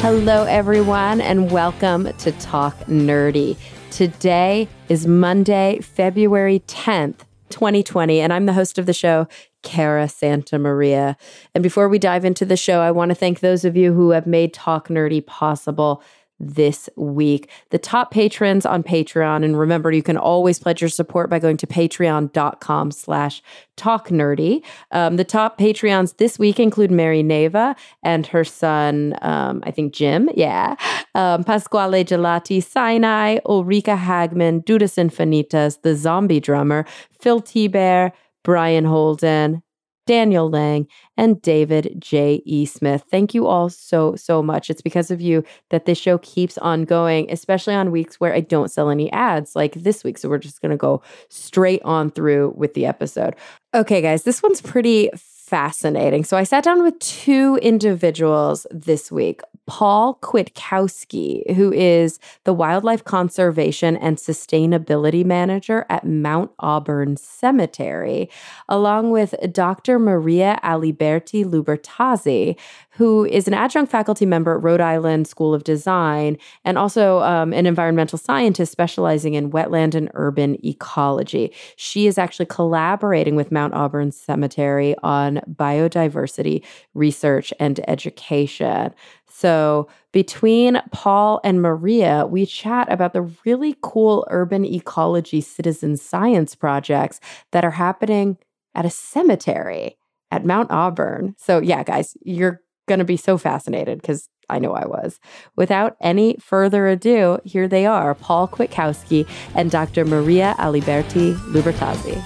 Hello, everyone, and welcome to Talk Nerdy. Today is Monday, February 10th, 2020, and I'm the host of the show, Cara Santa Maria. And before we dive into the show, I want to thank those of you who have made Talk Nerdy possible this week. The top patrons on Patreon, and remember, you can always pledge your support by going to patreon.com slash talk nerdy. Um, the top Patreons this week include Mary Neva and her son, um, I think Jim, yeah, um, Pasquale Gelati, Sinai, Ulrika Hagman, Dudas Infinitas, The Zombie Drummer, Phil T. Bear, Brian Holden, Daniel Lang, and David J. E. Smith. Thank you all so, so much. It's because of you that this show keeps on going, especially on weeks where I don't sell any ads like this week. So we're just going to go straight on through with the episode. Okay, guys, this one's pretty fascinating. So I sat down with two individuals this week. Paul Kwiatkowski, who is the Wildlife Conservation and Sustainability Manager at Mount Auburn Cemetery, along with Dr. Maria Aliberti Lubertazzi, who is an adjunct faculty member at Rhode Island School of Design and also um, an environmental scientist specializing in wetland and urban ecology. She is actually collaborating with Mount Auburn Cemetery on biodiversity research and education. So, between Paul and Maria, we chat about the really cool urban ecology citizen science projects that are happening at a cemetery at Mount Auburn. So, yeah, guys, you're going to be so fascinated because I know I was. Without any further ado, here they are Paul Kwiatkowski and Dr. Maria Aliberti Lubertazzi.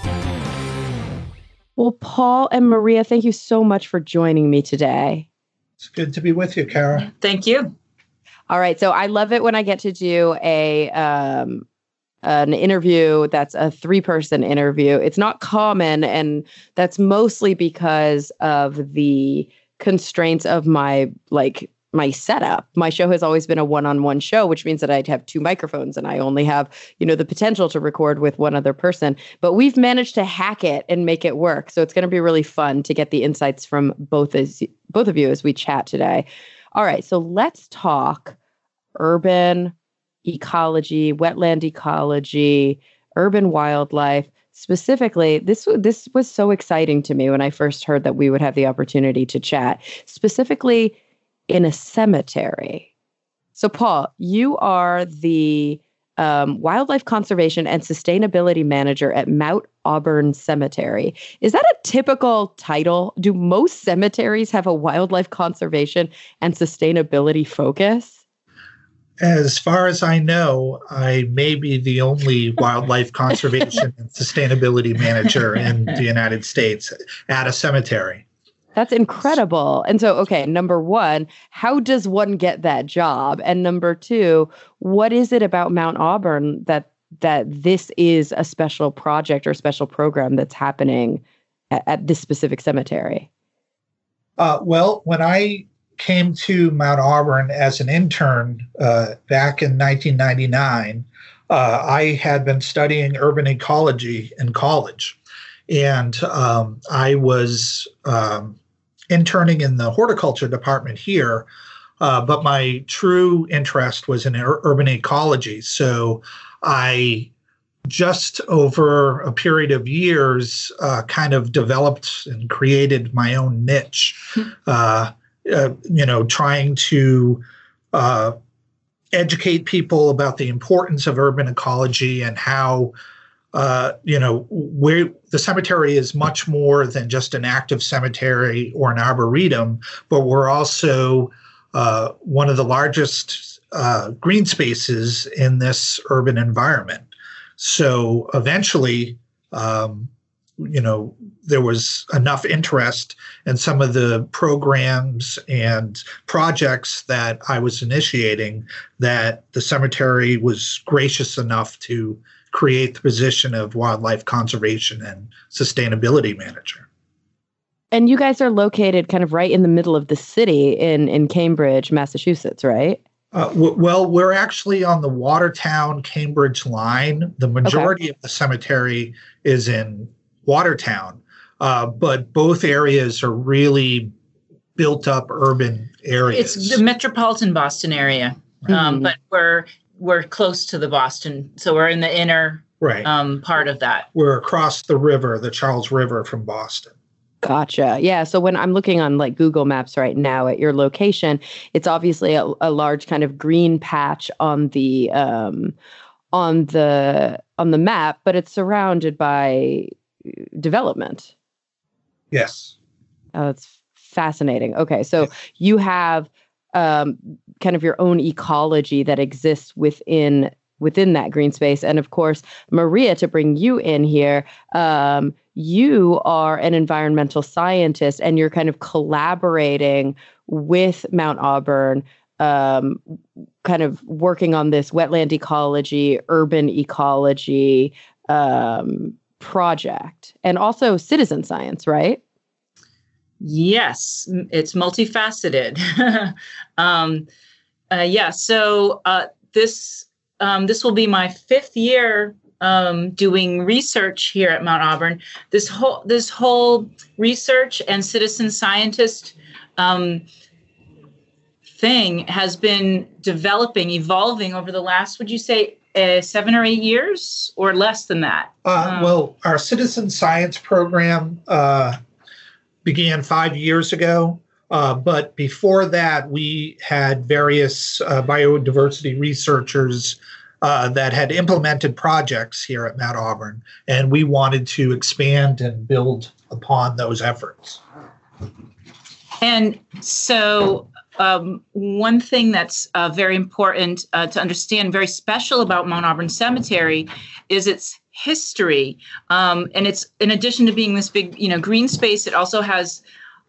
Well, Paul and Maria, thank you so much for joining me today. It's good to be with you, Cara. Thank you. All right. So I love it when I get to do a um, an interview that's a three person interview. It's not common, and that's mostly because of the constraints of my like my setup. My show has always been a one-on-one show, which means that I'd have two microphones and I only have, you know, the potential to record with one other person. But we've managed to hack it and make it work. So it's going to be really fun to get the insights from both as both of you as we chat today. All right, so let's talk urban ecology, wetland ecology, urban wildlife specifically this this was so exciting to me when i first heard that we would have the opportunity to chat specifically in a cemetery. So paul you are the um, wildlife conservation and sustainability manager at mount auburn cemetery. Is that a typical title? Do most cemeteries have a wildlife conservation and sustainability focus as far as I know, I may be the only wildlife conservation and sustainability manager in the United States at a cemetery. That's incredible. And so, okay, number one, how does one get that job? And number two, what is it about Mount Auburn that that this is a special project or special program that's happening at, at this specific cemetery? Uh, well, when I came to Mount Auburn as an intern uh, back in 1999, uh, I had been studying urban ecology in college. And um, I was um, interning in the horticulture department here. Uh, but my true interest was in ur- urban ecology. So I just over a period of years uh, kind of developed and created my own niche. Hmm. Uh, uh, you know, trying to uh, educate people about the importance of urban ecology and how, uh, you know, where the cemetery is much more than just an active cemetery or an arboretum, but we're also uh, one of the largest uh, green spaces in this urban environment. So eventually, um, you know, there was enough interest in some of the programs and projects that I was initiating that the cemetery was gracious enough to create the position of wildlife conservation and sustainability manager. And you guys are located kind of right in the middle of the city in in Cambridge, Massachusetts, right? Uh, w- well, we're actually on the Watertown Cambridge line. The majority okay. of the cemetery is in Watertown, uh, but both areas are really built up urban areas. It's the metropolitan Boston area, um, mm-hmm. but we're we're close to the Boston, so we're in the inner right um, part of that. We're across the river, the Charles River from Boston. Gotcha. Yeah. So when I'm looking on like Google Maps right now at your location, it's obviously a, a large kind of green patch on the um, on the on the map, but it's surrounded by development. Yes. Oh, that's fascinating. Okay, so yes. you have um, kind of your own ecology that exists within within that green space, and of course, Maria, to bring you in here. Um, you are an environmental scientist and you're kind of collaborating with Mount Auburn, um, kind of working on this wetland ecology, urban ecology um, project, and also citizen science, right? Yes, it's multifaceted. um, uh, yeah, so uh, this um, this will be my fifth year um, doing research here at Mount Auburn. This whole this whole research and citizen scientist um, thing has been developing, evolving over the last, would you say, uh, seven or eight years, or less than that? Uh, um, well, our citizen science program uh, began five years ago. Uh, but before that, we had various uh, biodiversity researchers uh, that had implemented projects here at Mount Auburn, and we wanted to expand and build upon those efforts. And so, um, one thing that's uh, very important uh, to understand, very special about Mount Auburn Cemetery, is its history. Um, and it's in addition to being this big, you know, green space, it also has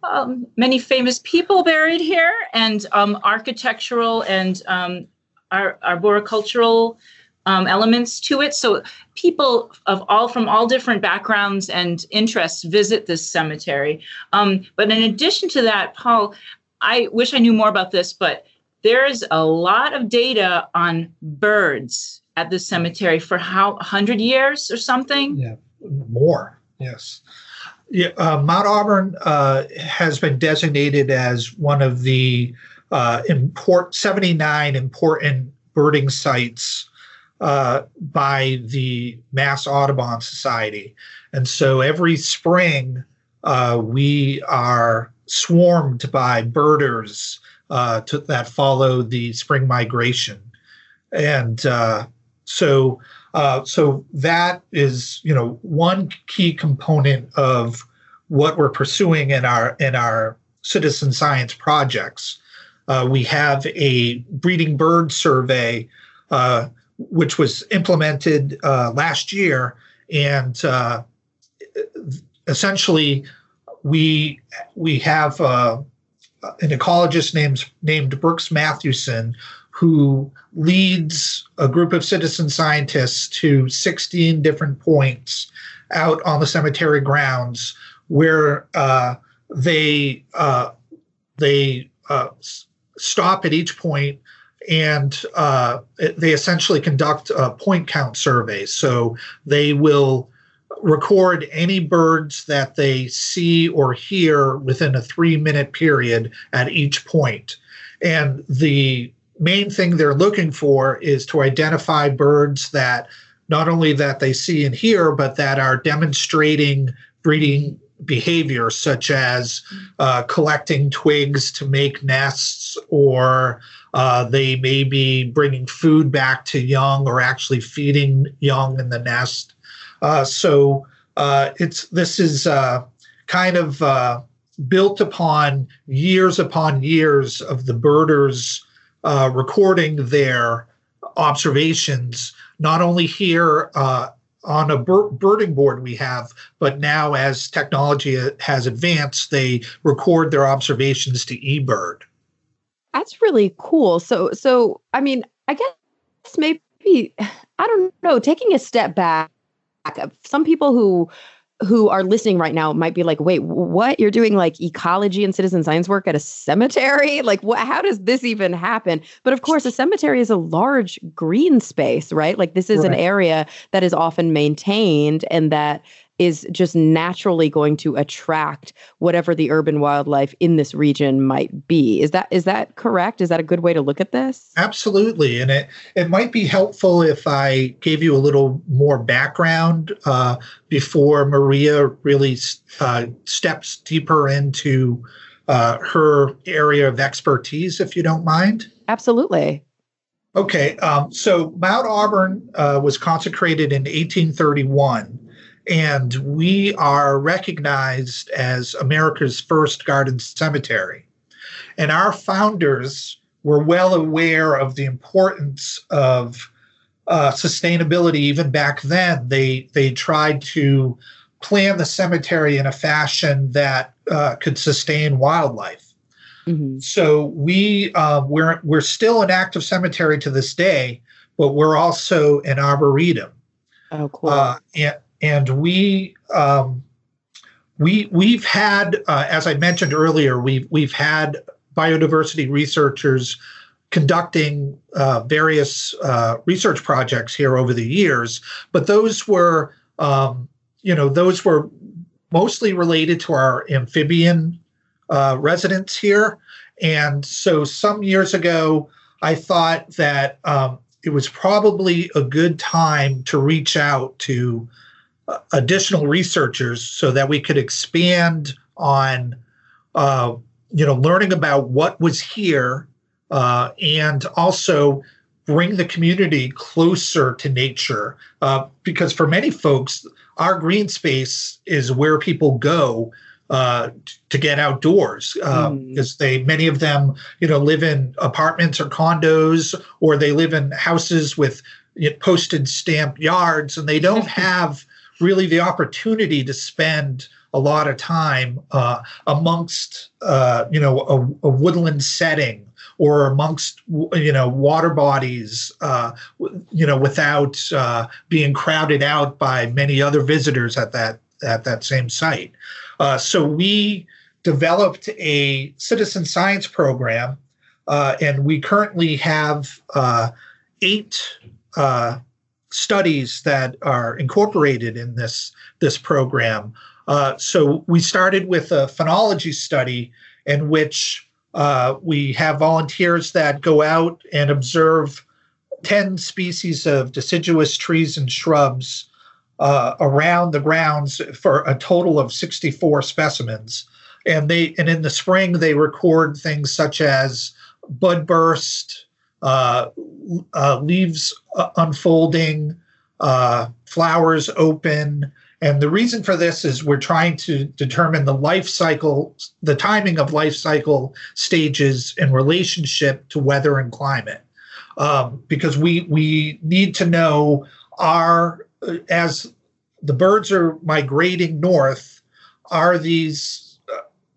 um, many famous people buried here, and um, architectural and um, ar- arboricultural um, elements to it. So people of all from all different backgrounds and interests visit this cemetery. Um, but in addition to that, Paul, I wish I knew more about this, but there's a lot of data on birds at the cemetery for how 100 years or something. Yeah, more. Yes. Yeah, uh, Mount Auburn uh, has been designated as one of the uh, import 79 important birding sites uh, by the Mass Audubon Society. And so every spring, uh, we are swarmed by birders uh, to, that follow the spring migration. And uh, so, uh, so that is, you know, one key component of what we're pursuing in our in our citizen science projects. Uh, we have a breeding bird survey uh, which was implemented last year, and essentially we we have uh, an ecologist named named Brooks Mathewson who leads a group of citizen scientists to 16 different points out on the cemetery grounds where uh, they uh, they uh, stop at each point and uh, they essentially conduct uh, point count surveys. So they will record any birds that they see or hear within a three minute period at each point. And the main thing they're looking for is to identify birds that not only that they see and hear, but that are demonstrating breeding behavior, such as uh, collecting twigs to make nests or uh, they may be bringing food back to young or actually feeding young in the nest. Uh, so uh, it's this is uh, kind of built upon years upon years of the birders recording their observations, not only here on a bir- birding board we have, but now as technology has advanced, they record their observations to eBird. That's really cool. So, so I mean, I guess maybe I don't know. Taking a step back, some people who who are listening right now might be like, wait, what? You're doing like ecology and citizen science work at a cemetery? Like, what, how does this even happen? But of course, a cemetery is a large green space, right? Like, this is right. an area that is often maintained and that is just naturally going to attract whatever the urban wildlife in this region might be. Is that is that correct? Is that a good way to look at this? Absolutely, and it it might be helpful if I gave you a little more background uh, before Maria really uh, steps deeper into uh, her area of expertise, if you don't mind. Absolutely. Okay, um, so Mount Auburn uh, was consecrated in 1831 and we are recognized as America's first garden cemetery. And our founders were well aware of the importance of uh, sustainability even back then. They they tried to plan the cemetery in a fashion that uh, could sustain wildlife. Mm-hmm. So we uh, we're we're still an active cemetery to this day, but we're also an arboretum. Oh, cool. Uh, and, and we um, we we've had, uh, as I mentioned earlier, we've we've had biodiversity researchers conducting uh, various uh, research projects here over the years, but those were um, you know those were mostly related to our amphibian uh, residents here, and so some years ago, I thought that um, it was probably a good time to reach out to additional researchers so that we could expand on uh, you know learning about what was here uh, and also bring the community closer to nature uh, because for many folks our green space is where people go uh, to get outdoors because mm. they many of them you know live in apartments or condos or they live in houses with posted stamp yards and they don't have really the opportunity to spend a lot of time uh, amongst uh, you know a, a, woodland setting or amongst you know water bodies uh, you know without uh, being crowded out by many other visitors at that at that same site. Uh, so we developed a citizen science program uh, and we currently have eight studies that are incorporated in this this program. Uh, so we started with a phenology study in which uh, we have volunteers that go out and observe 10 species of deciduous trees and shrubs uh, around the grounds for a total of 64 specimens. And they and in the spring they record things such as bud burst, uh, uh, leaves uh, unfolding, uh, flowers open. And the reason for this is we're trying to determine the life cycle, the timing of life cycle stages in relationship to weather and climate. Um, because we we need to know are as the birds are migrating north, are these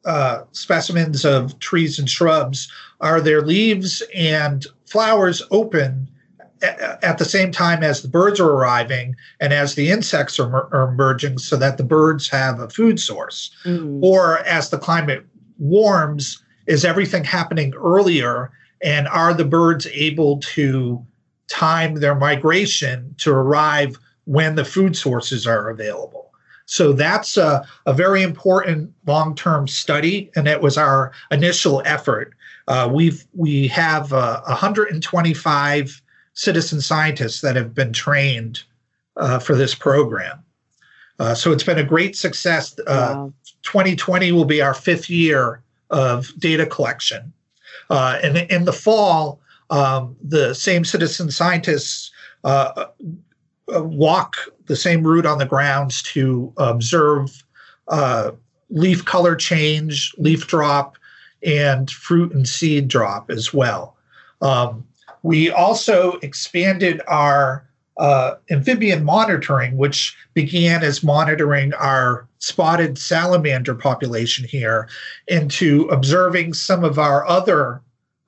uh, specimens of trees and shrubs, are their leaves and flowers open at the same time as the birds are arriving and as the insects are, are emerging so that the birds have a food source. Mm-hmm. or as the climate warms is everything happening earlier? And are the birds able to time their migration to arrive when the food sources are available? So that's a, a very important long-term study and it was our initial effort uh, we've we have uh, 125 citizen scientists that have been trained uh, for this program. Uh, so it's been a great success. Uh, wow. 2020 will be our fifth year of data collection. Uh, and in the fall, um, the same citizen scientists walk the same route on the grounds to observe leaf color change, leaf drop, and fruit and seed drop as well. Um, we also expanded our uh, amphibian monitoring, which began as monitoring our spotted salamander population here, into observing some of our other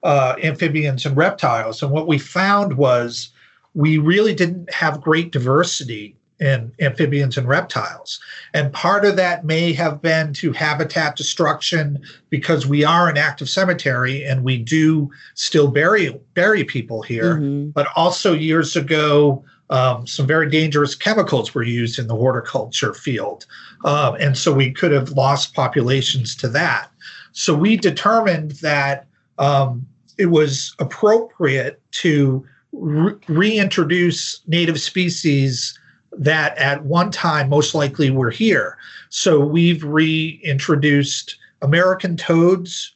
uh, amphibians and reptiles. And what we found was we really didn't have great diversity in amphibians and reptiles. And part of that may have been to habitat destruction because we are an active cemetery and we do still bury bury people here. Mm-hmm. But also years ago, um, some very dangerous chemicals were used in the horticulture field. Um, and so we could have lost populations to that. So we determined that um, it was appropriate to re- reintroduce native species that at one time most likely were here. So we've reintroduced American toads,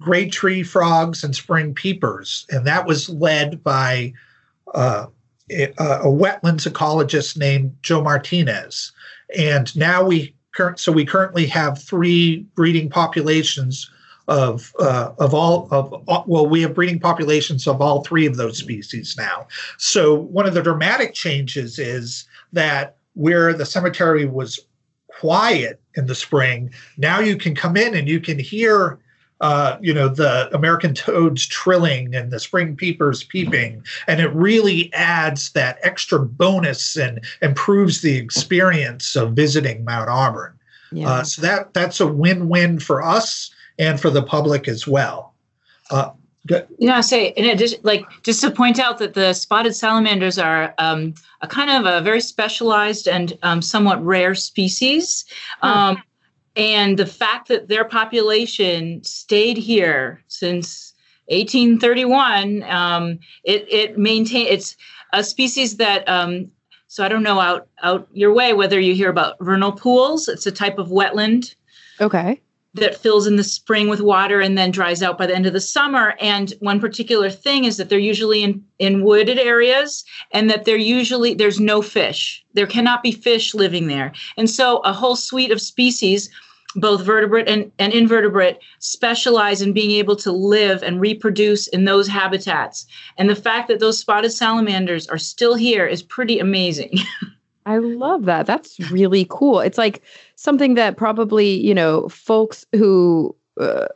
gray tree frogs, and spring peepers. And that was led by uh, a, a, wetlands ecologist named Joe Martinez. And now we current so we currently have three breeding populations of uh, of all of all, well we have breeding populations of all three of those species now. So one of the dramatic changes is that where the cemetery was quiet in the spring, now you can come in and you can hear uh, you know, the American toads trilling and the spring peepers peeping. And it really adds that extra bonus and improves the experience of visiting Mount Auburn. Yeah. Uh, so that that's a win-win for us and for the public as well. Uh, Good. You know, I say in addition, like just to point out that the spotted salamanders are um, a kind of a very specialized and um, somewhat rare species. Hmm. Um, and the fact that their population stayed here since 1831, um, it it maintain it's a species that. Um, so I don't know out out your way whether you hear about vernal pools. It's a type of wetland. Okay that fills in the spring with water and then dries out by the end of the summer. And one particular thing is that they're usually in, in wooded areas and that they're usually, there's no fish. There cannot be fish living there. And so a whole suite of species, both vertebrate and, and invertebrate, specialize in being able to live and reproduce in those habitats. And the fact that those spotted salamanders are still here is pretty amazing. I love that. That's really cool. It's like something that probably, you know, folks who uh,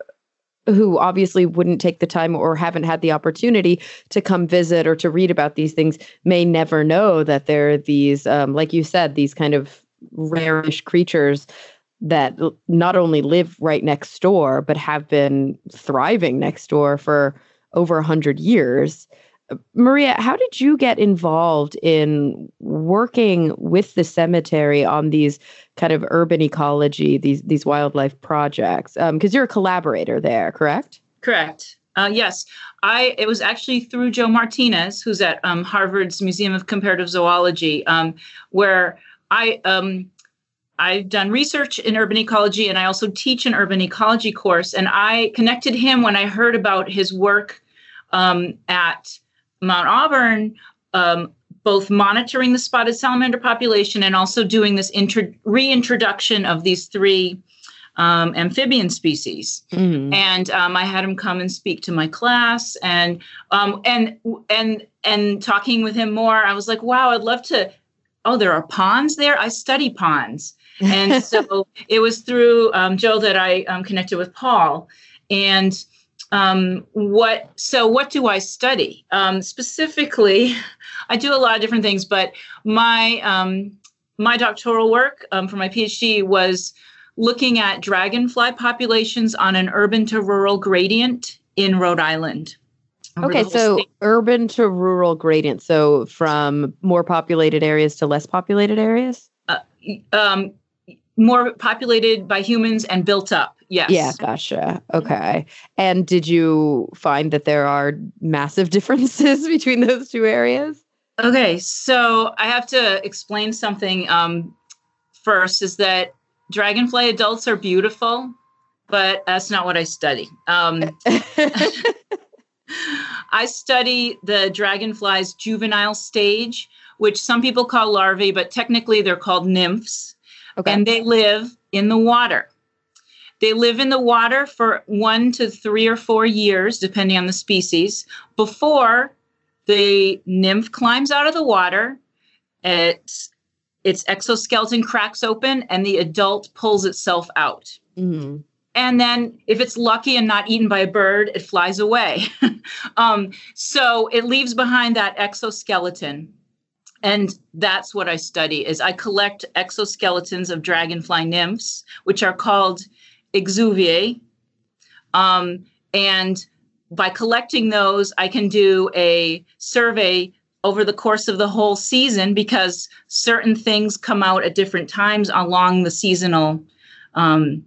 who obviously wouldn't take the time or haven't had the opportunity to come visit or to read about these things may never know that there are these um, like you said these kind of rarish creatures that not only live right next door but have been thriving next door for over a hundred years Maria, how did you get involved in working with the cemetery on these kind of urban ecology, these these wildlife projects? Because um, you're a collaborator there, correct? Correct. Uh, yes, I. It was actually through Joe Martinez, who's at um, Harvard's Museum of Comparative Zoology, um, where I. Um, I've done research in urban ecology and I also teach an urban ecology course. And I connected him when I heard about his work um, at Mount Auburn, um, both monitoring the spotted salamander population and also doing this intro- reintroduction of these three um, amphibian species. Mm-hmm. And um, I had him come and speak to my class, and um, and and and talking with him more. I was like, wow, I'd love to. Oh, there are ponds there. I study ponds, and so it was through um, Joe that I um, connected with Paul, and um, what so what do i study? Um, specifically i do a lot of different things but my um, my doctoral work um, for my phd was looking at dragonfly populations on an urban to rural gradient in rhode island. Okay so state. urban to rural gradient so from more populated areas to less populated areas? Uh, um, more populated by humans and built up Yes. Yeah, gotcha. Okay. And did you find that there are massive differences between those two areas? Okay, so I have to explain something um, first is that dragonfly adults are beautiful, but that's not what I study. Um, I study the dragonfly's juvenile stage, which some people call larvae, but technically they're called nymphs. Okay. And they live in the water. They live in the water for one to three or four years, depending on the species, before the nymph climbs out of the water. Its its exoskeleton cracks open, and the adult pulls itself out. Mm-hmm. And then, if it's lucky and not eaten by a bird, it flies away. um, so it leaves behind that exoskeleton and that's what i study is i collect exoskeletons of dragonfly nymphs which are called exuviae. Um, and by collecting those i can do a survey over the course of the whole season because certain things come out at different times along the seasonal um,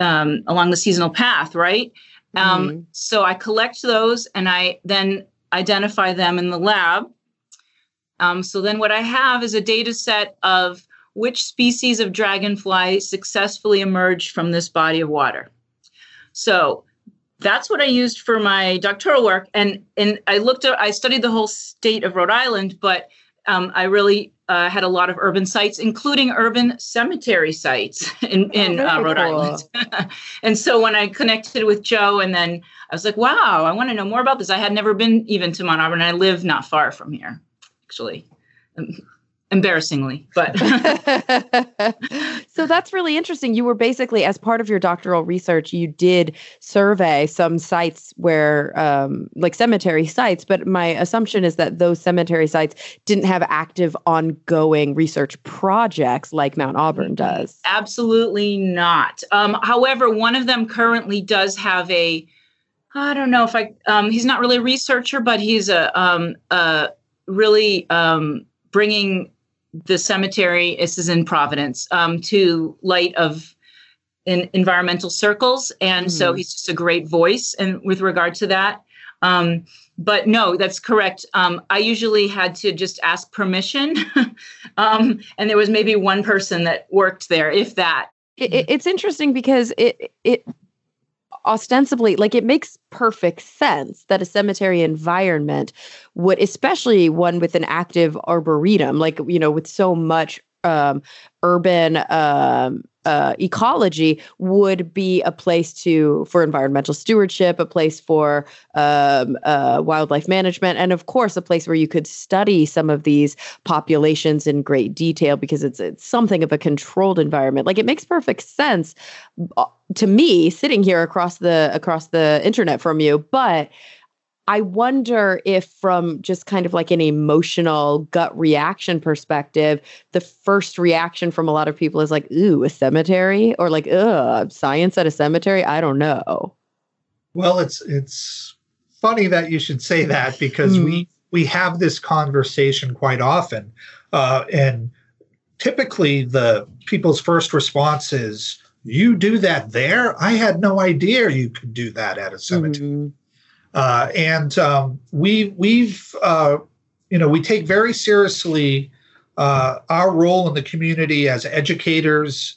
um, along the seasonal path right? Um, mm-hmm. so i collect those and i then identify them in the lab um, so then what I have is a data set of which species of dragonfly successfully emerged from this body of water. So that's what I used for my doctoral work. And, and I looked at, I studied the whole state of Rhode Island, but um, I really uh, had a lot of urban sites, including urban cemetery sites in, in oh, uh, Rhode cool. Island. and so when I connected with Joe, and then I was like, wow, I want to know more about this. I had never been even to Mount Auburn. I live not far from here actually. Um, embarrassingly, but so that's really interesting. You were basically, as part of your doctoral research, you did survey some sites where, um, like cemetery sites. But my assumption is that those cemetery sites didn't have active, ongoing research projects like Mount Auburn does. Absolutely not. Um, however, one of them currently does have a. I don't know if I. Um, he's not really a researcher, but he's a, um, a really um, bringing the cemetery, this is in Providence, um, to light of in environmental circles. And mm-hmm. so he's just a great voice and with regard to that. Um, but no, that's correct. Um, I usually had to just ask permission. um, and there was maybe one person that worked there, if that. It, it's interesting because it it ostensibly like it makes perfect sense that a cemetery environment would especially one with an active arboretum like you know with so much um, urban um, uh, ecology would be a place to for environmental stewardship, a place for um, uh, wildlife management, and of course, a place where you could study some of these populations in great detail because it's it's something of a controlled environment. Like it makes perfect sense uh, to me sitting here across the across the internet from you, but I wonder if, from just kind of like an emotional gut reaction perspective, the first reaction from a lot of people is like, ooh, a cemetery or like, ugh, science at a cemetery. I don't know. Well, it's it's funny that you should say that because mm. we we have this conversation quite often, uh, and typically the people's first response is, "You do that there? I had no idea you could do that at a cemetery." Mm-hmm. Uh, and um, we we've uh, you know we take very seriously uh, our role in the community as educators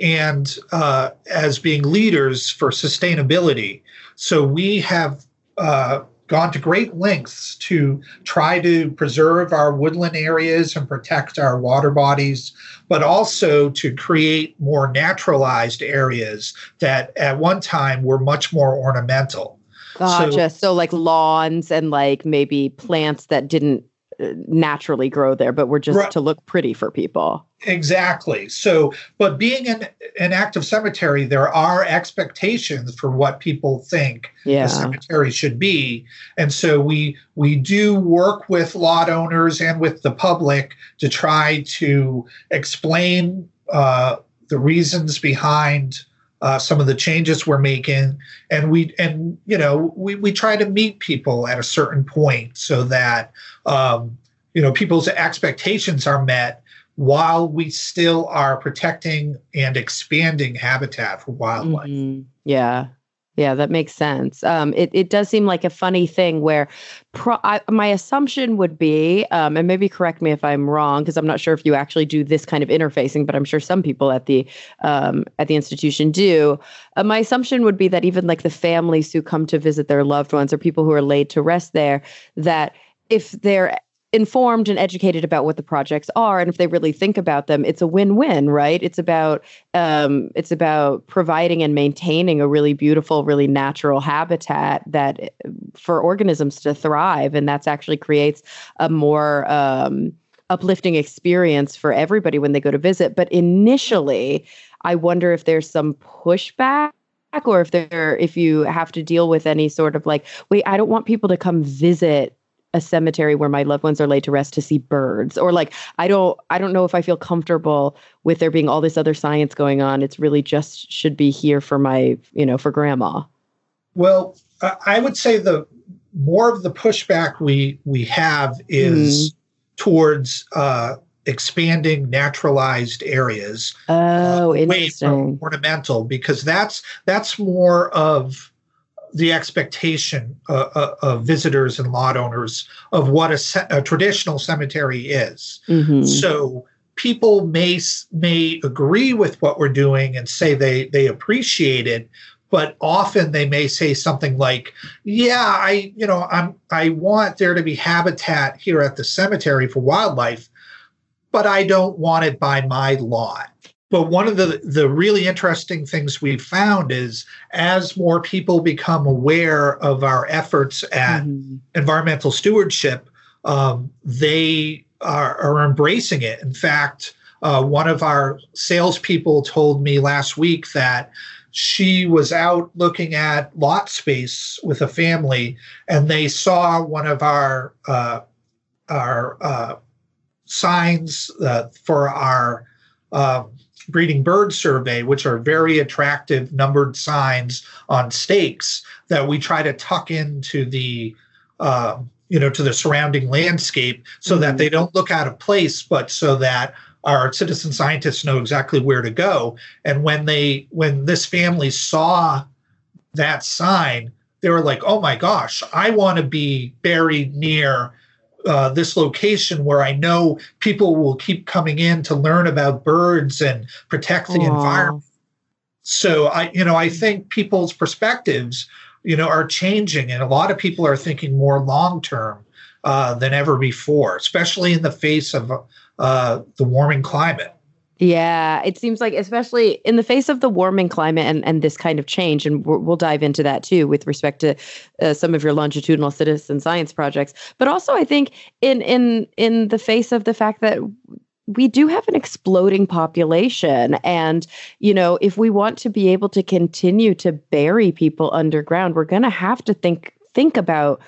and uh, as being leaders for sustainability. So we have uh, gone to great lengths to try to preserve our woodland areas and protect our water bodies, but also to create more naturalized areas that at one time were much more ornamental. Gotcha. So, so like lawns and like maybe plants that didn't uh, naturally grow there, but were just right. to look pretty for people. Exactly. So, but being an, an active cemetery, there are expectations for what people think yeah. the cemetery should be, and so we we do work with lot owners and with the public to try to explain uh, the reasons behind uh, some of the changes we're making. And we and you know we, we try to meet people at a certain point so that um, you know people's expectations are met while we still are protecting and expanding habitat for wildlife. Mm-hmm. yeah yeah, that makes sense. Um, it it does seem like a funny thing where, pro- I, my assumption would be, um, and maybe correct me if I'm wrong, because I'm not sure if you actually do this kind of interfacing, but I'm sure some people at the um, at the institution do. Uh, my assumption would be that even like the families who come to visit their loved ones or people who are laid to rest there, that if they're informed and educated about what the projects are and if they really think about them it's a win-win right? It's about um, it's about providing and maintaining a really beautiful really natural habitat that for organisms to thrive and that's actually creates a more um, uplifting experience for everybody when they go to visit. But initially i wonder if there's some pushback or if there if you have to deal with any sort of like wait i don't want people to come visit a cemetery where my loved ones are laid to rest to see birds. Or like i don't i don't know if i feel comfortable with there being all this other science going on. It's really just should be here for my you know for grandma. Well i would say the more of the pushback we we have is mm. towards uh expanding naturalized areas. Oh uh, from ornamental because that's that's more of the expectation uh, uh, of visitors and lot owners of what a, a traditional cemetery is. Mm-hmm. So people may may agree with what we're doing and say they they appreciate it, but often they may say something like, "Yeah, I you know I'm I want there to be habitat here at the cemetery for wildlife, but I don't want it by my lot." But one of the, the really interesting things we've found is as more people become aware of our efforts at mm-hmm. environmental stewardship, um, they are, are, embracing it. In fact, uh, one of our salespeople told me last week that she was out looking at lot space with a family, and they saw one of our uh, our uh, signs uh, for our um, breeding bird survey, which are very attractive numbered signs on stakes that we try to tuck into the uh, you know to the surrounding landscape so mm-hmm. that they don't look out of place, but so that our citizen scientists know exactly where to go. And when they when this family saw that sign, they were like, "Oh my gosh, I want to be buried near uh, this location where I know people will keep coming in to learn about birds and protect the Aww. environment. So I, you know, I think people's perspectives, you know, are changing, and a lot of people are thinking more long term uh, than ever before, especially in the face of uh, the warming climate. Yeah, it seems like, especially in the face of the warming climate and, and this kind of change, and we will dive into that too with respect to uh, some of your longitudinal citizen science projects. But also, I think in in in the face of the fact that we do have an exploding population and you know if we want to be able to continue to bury people underground we're going to have to think think about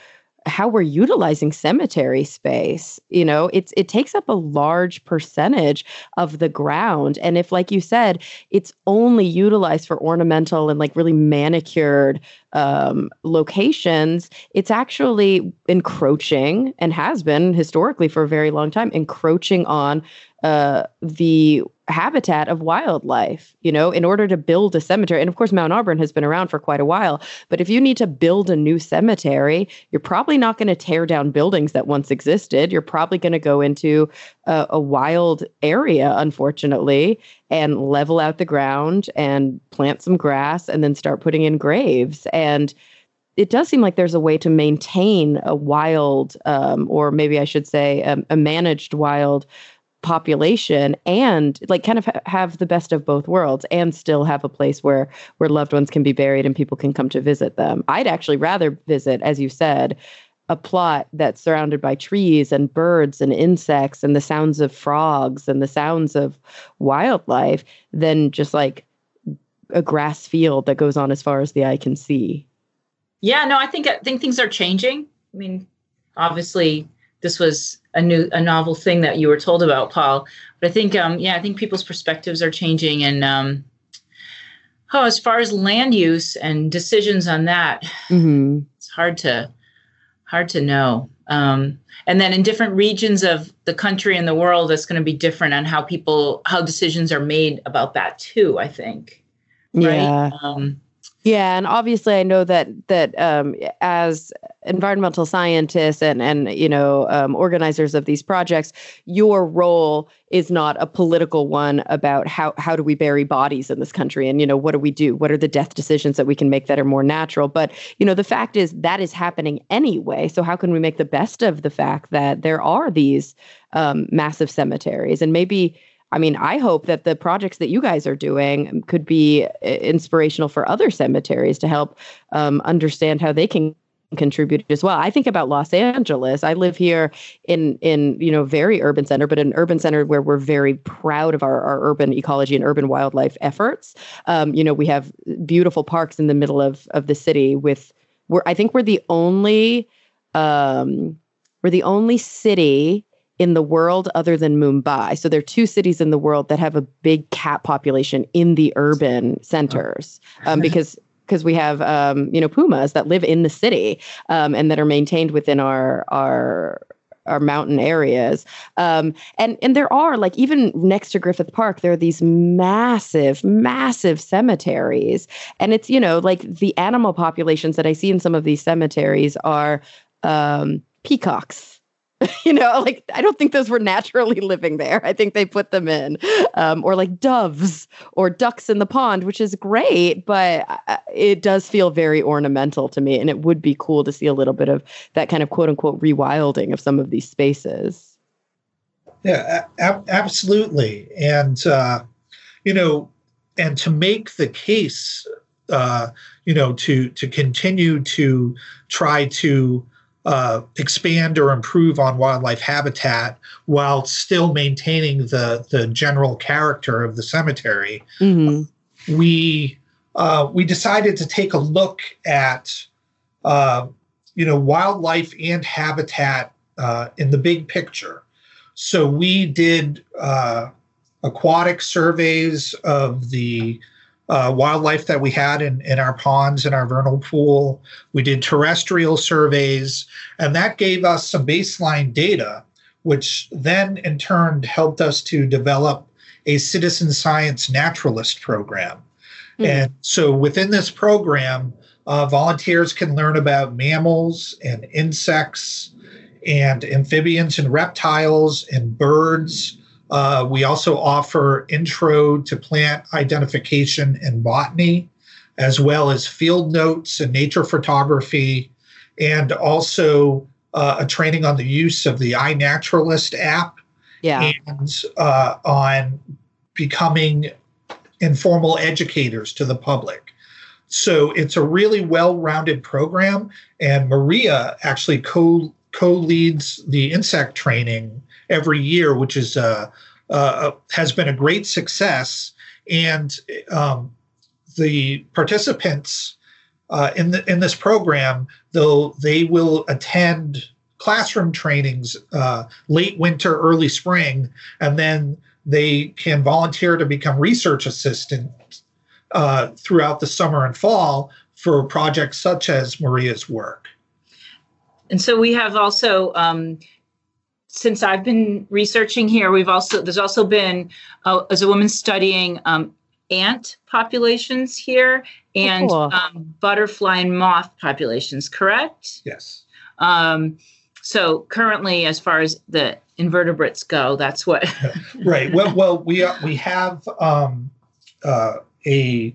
how we're utilizing cemetery space you know it's it takes up a large percentage of the ground. And if like you said it's only utilized for ornamental and like really manicured um, locations it's actually encroaching and has been historically for a very long time encroaching on uh, the habitat of wildlife, you know, in order to build a cemetery. And of course, Mount Auburn has been around for quite a while. But if you need to build a new cemetery, you're probably not going to tear down buildings that once existed. You're probably going to go into a, a wild area, unfortunately, and level out the ground and plant some grass and then start putting in graves. And it does seem like there's a way to maintain a wild, um, or maybe I should say, um, a managed wild population and like kind of ha- have the best of both worlds and still have a place where where loved ones can be buried and people can come to visit them. I'd actually rather visit as you said a plot that's surrounded by trees and birds and insects and the sounds of frogs and the sounds of wildlife than just like a grass field that goes on as far as the eye can see. Yeah, no, I think I think things are changing. I mean, obviously this was a new a novel thing that you were told about paul but i think um yeah i think people's perspectives are changing and um oh as far as land use and decisions on that mm-hmm. it's hard to hard to know um and then in different regions of the country and the world it's going to be different on how people how decisions are made about that too i think right yeah. um Yeah, and obviously, I know that that um, as environmental scientists and and you know um, organizers of these projects, your role is not a political one about how how do we bury bodies in this country and you know what do we do? What are the death decisions that we can make that are more natural? But you know the fact is that is happening anyway. So how can we make the best of the fact that there are these um, massive cemeteries and maybe I mean, I hope that the projects that you guys are doing could be uh, inspirational for other cemeteries to help um, understand how they can contribute as well. I think about Los Angeles. I live here in in you know very urban center, but an urban center where we're very proud of our, our urban ecology and urban wildlife efforts. Um, you know, we have beautiful parks in the middle of of the city. With we're I think we're the only um, we're the only city in the world other than Mumbai. So there are two cities in the world that have a big cat population in the urban centers um, because because we have um, you know pumas that live in the city um, and that are maintained within our our our mountain areas. Um, and and there are like even next to griffith park there are these massive massive cemeteries. And it's you know like the animal populations that i see in some of these cemeteries are um, peacocks you know, like I don't think those were naturally living there. I think they put them in, um, or like doves or ducks in the pond, which is great, but uh, it does feel very ornamental to me. And it would be cool to see a little bit of that kind of quote unquote rewilding of some of these spaces. Yeah, a- absolutely. And, uh, you know, and to make the case, uh, you know, to to continue to try to uh, expand or improve on wildlife habitat while still maintaining the the general character of the cemetery. Mm-hmm. We uh, we decided to take a look at uh, you know wildlife and habitat uh, in the big picture. So we did uh, aquatic surveys of the uh, wildlife that we had in, in our ponds and our vernal pool. We did terrestrial surveys, and that gave us some baseline data, which then in turn helped us to develop a citizen science naturalist program. Mm. And so within this program, uh, volunteers can learn about mammals and insects and amphibians and reptiles and birds uh, we also offer intro to plant identification and botany, as well as field notes and nature photography, and also uh, a training on the use of the iNaturalist app. Yeah. And uh, on becoming informal educators to the public. So it's a really well-rounded program, and Maria actually co co-leads the insect training every year, which is uh, uh, has been a great success. And um, the participants uh, in the, in this program, though they will attend classroom trainings uh, late winter, early spring, and then they can volunteer to become research assistants uh, throughout the summer and fall for projects such as Maria's work. And so we have also, um, since I've been researching here, we've also there's also been uh, as a woman studying um, ant populations here and oh, cool. um, butterfly and moth populations. Correct? Yes. Um, so currently, as far as the invertebrates go, that's what. right. Well, well, we uh, we have um, uh, a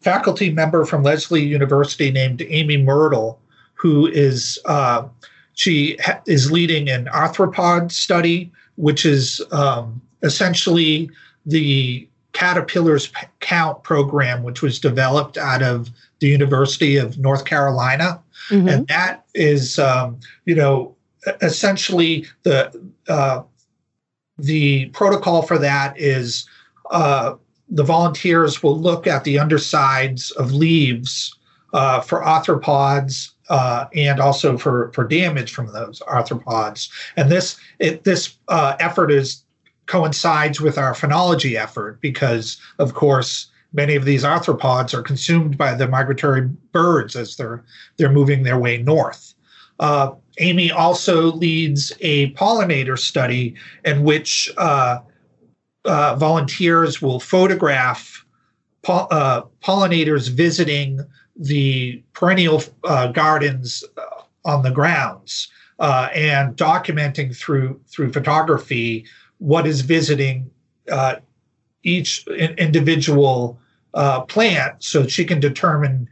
faculty member from Lesley University named Amy Myrtle who is uh, she ha- is leading an arthropod study, which is um, essentially the caterpillars count program, which was developed out of the University of North Carolina, mm-hmm. and that is um, you know essentially the uh, the protocol for that is uh, the volunteers will look at the undersides of leaves uh, for arthropods uh, and also for for damage from those arthropods. And this it, this uh, effort is coincides with our phenology effort because, of course, many of these arthropods are consumed by the migratory birds as they're they're moving their way north. Uh, Amy also leads a pollinator study in which uh, uh, volunteers will photograph uh, pollinators visiting the perennial uh, gardens uh, on the grounds uh, and documenting through through photography what is visiting uh, each individual plant, so she can determine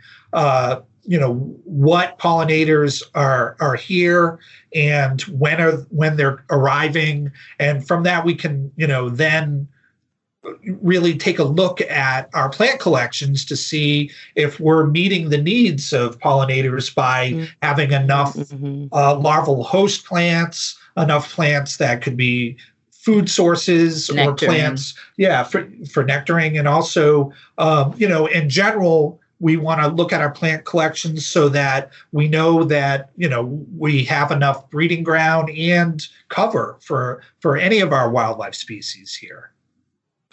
you know what pollinators are are here and when are when they're arriving, and from that we can you know then really take a look at our plant collections to see if we're meeting the needs of pollinators by mm-hmm. having enough mm-hmm. uh, larval host plants, enough plants that could be food sources nectaring. or plants, yeah, for, for nectaring, and also, um, you know, in general, we want to look at our plant collections so that we know that you know we have enough breeding ground and cover for for any of our wildlife species here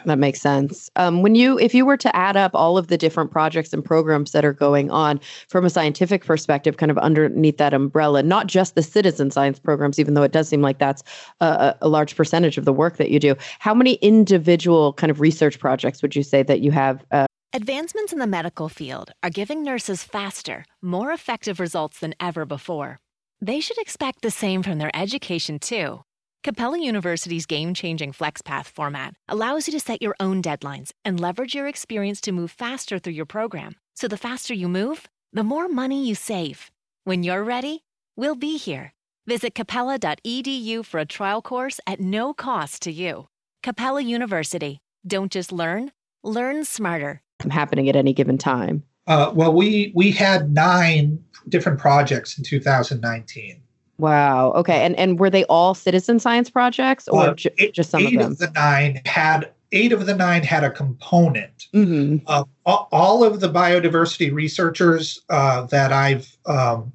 that makes sense. Um, when you, if you were to add up all of the different projects and programs that are going on from a scientific perspective, kind of underneath that umbrella, not just the citizen science programs, even though it does seem like that's a, a large percentage of the work that you do. How many individual kind of research projects would you say that you have? Uh, Advancements in the medical field are giving nurses faster, more effective results than ever before. They should expect the same from their education, too. Capella University's game changing FlexPath format allows you to set your own deadlines and leverage your experience to move faster through your program. So the faster you move, the more money you save. When you're ready, we'll be here. Visit capella.edu for a trial course at no cost to you. Capella University. Don't just learn, learn smarter. Happening at any given time. Uh, well, we we had nine different projects in 2019. Wow. Okay. And and were they all citizen science projects or uh, j- eight, just some of them? Of the nine had eight of the nine had a component. Mm-hmm. Uh, all of the biodiversity researchers uh, that I've um,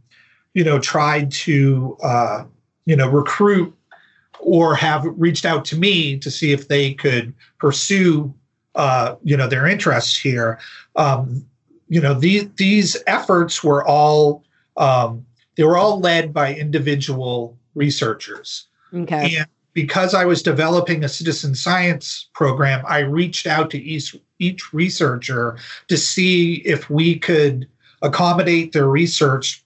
you know tried to uh, you know recruit or have reached out to me to see if they could pursue uh, you know their interests here. Um, you know these these efforts were all um, they were all led by individual researchers. Okay. And because I was developing a citizen science program, I reached out to each, each researcher to see if we could accommodate their research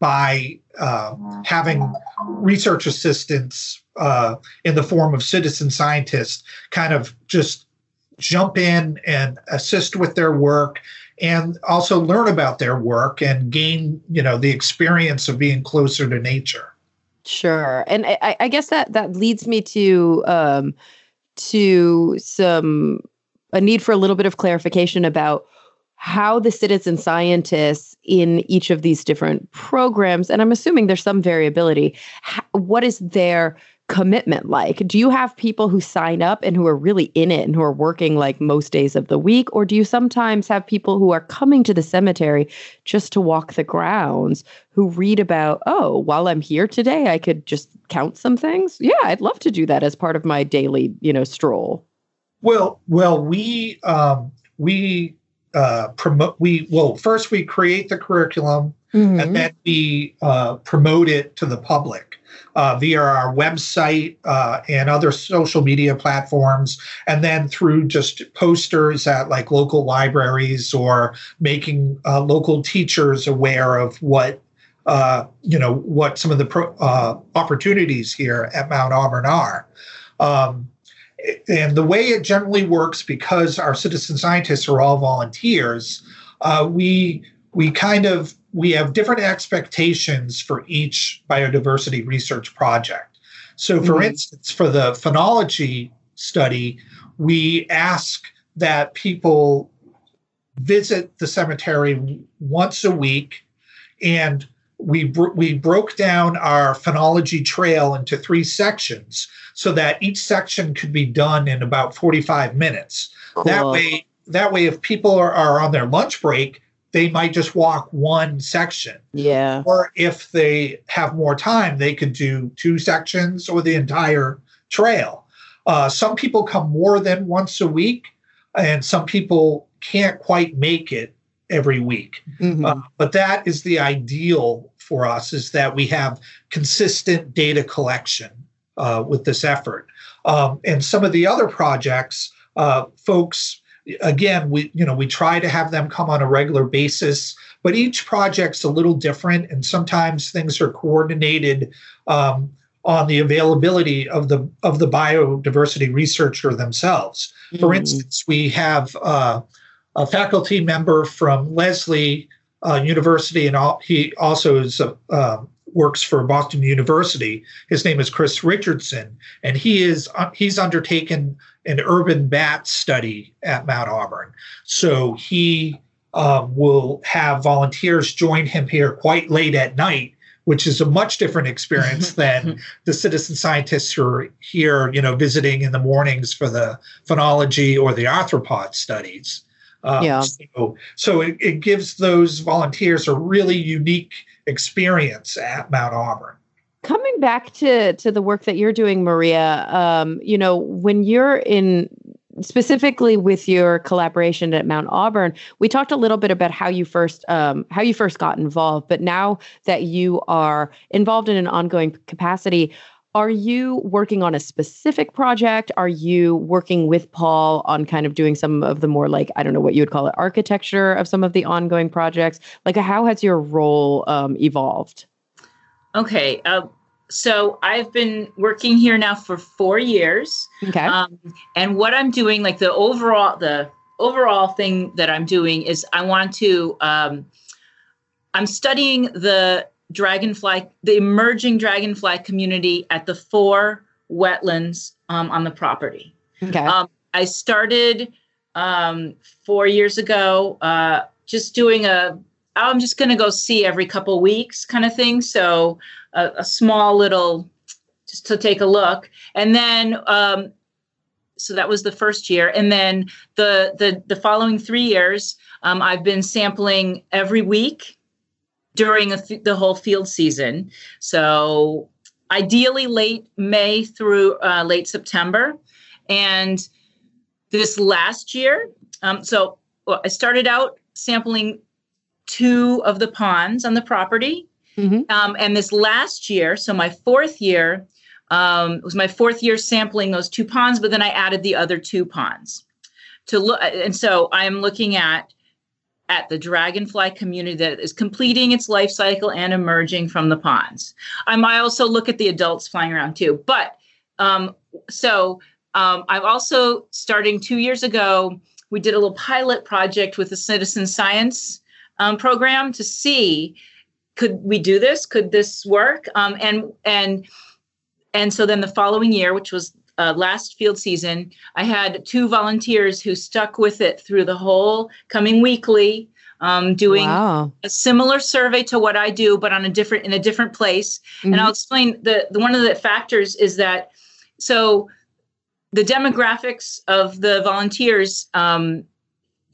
by uh, having research assistants uh, in the form of citizen scientists kind of just jump in and assist with their work and also learn about their work and gain you know the experience of being closer to nature. Sure. And i, I guess that that leads me to um to some a need for a little bit of clarification about how the citizen scientists in each of these different programs and i'm assuming there's some variability what is their commitment like? Do you have people who sign up and who are really in it and who are working like most days of the week? Or do you sometimes have people who are coming to the cemetery just to walk the grounds who read about, oh, while I'm here today, I could just count some things? Yeah, I'd love to do that as part of my daily, you know, stroll. Well, well, we um, we uh, promote we well first we create the curriculum mm-hmm. and then we uh, promote it to the public uh, via our website uh, and other social media platforms, and then through just posters at like local libraries or making uh, local teachers aware of what uh, you know what some of the pro- uh, opportunities here at Mount Auburn are. Um, and the way it generally works, because our citizen scientists are all volunteers, uh, we we kind of we have different expectations for each biodiversity research project. So, for mm-hmm. instance, for the phenology study, we ask that people visit the cemetery once a week and we we broke down our phenology trail into three sections so that each section could be done in about 45 minutes cool. that way that way if people are, are on their lunch break they might just walk one section. Yeah. Or if they have more time, they could do two sections or the entire trail. Uh, some people come more than once a week, and some people can't quite make it every week. Mm-hmm. Uh, but that is the ideal for us: is that we have consistent data collection uh, with this effort. Um, and some of the other projects, uh, folks again we you know we try to have them come on a regular basis but each project's a little different, and sometimes things are coordinated um, on the availability of the of the biodiversity researcher themselves. Mm. For instance, we have uh, a faculty member from leslie uh, University, and all, he also is a, uh, works for Boston University. His name is Chris Richardson, and he is uh, he's undertaken an urban bat study at Mount Auburn. So he um, will have volunteers join him here quite late at night which is a much different experience than the citizen scientists who are here, you know, visiting in the mornings for the phenology or the arthropod studies. Um, yeah. So, so it, it gives those volunteers a really unique experience at Mount Auburn coming back to to the work that you're doing maria um, you know when you're in specifically with your collaboration at Mount Auburn, we talked a little bit about how you first um, how you first got involved. But now that you are involved in an ongoing capacity, are you working on a specific project? Are you working with Paul on kind of doing some of the more like I don't know what you would call it architecture of some of the ongoing projects? Like how has your role um, evolved? Okay. Uh, so I've been working here now for four years. Okay. Um, and what I'm doing, like the overall, the overall thing that I'm doing is I want to, um, I'm studying the dragonfly, the emerging dragonfly community at the four wetlands um, on the property. Okay. Um, I started um, four years ago, uh, just doing a I'm just going to go see every couple weeks kind of thing. So a, a, small little, just to take a look. And then, um, so that was the first year. And then the, the, the following three years, um, I've been sampling every week during th- the whole field season. So ideally late May through uh, late September. And this last year, um, so well, I started out sampling two of the ponds on the property. Mm-hmm. Um, and this last year, so my fourth year, um, was my fourth year sampling those two ponds, but then I added the other two ponds to look. And so I am looking at at the dragonfly community that is completing its life cycle and emerging from the ponds. I might also look at the adults flying around too. But um, so um, I'm also starting two years ago. We did a little pilot project with the citizen science um, program to see could we do this could this work um, and and and so then the following year which was uh, last field season i had two volunteers who stuck with it through the whole coming weekly um, doing wow. a similar survey to what i do but on a different in a different place mm-hmm. and i'll explain the, the one of the factors is that so the demographics of the volunteers um,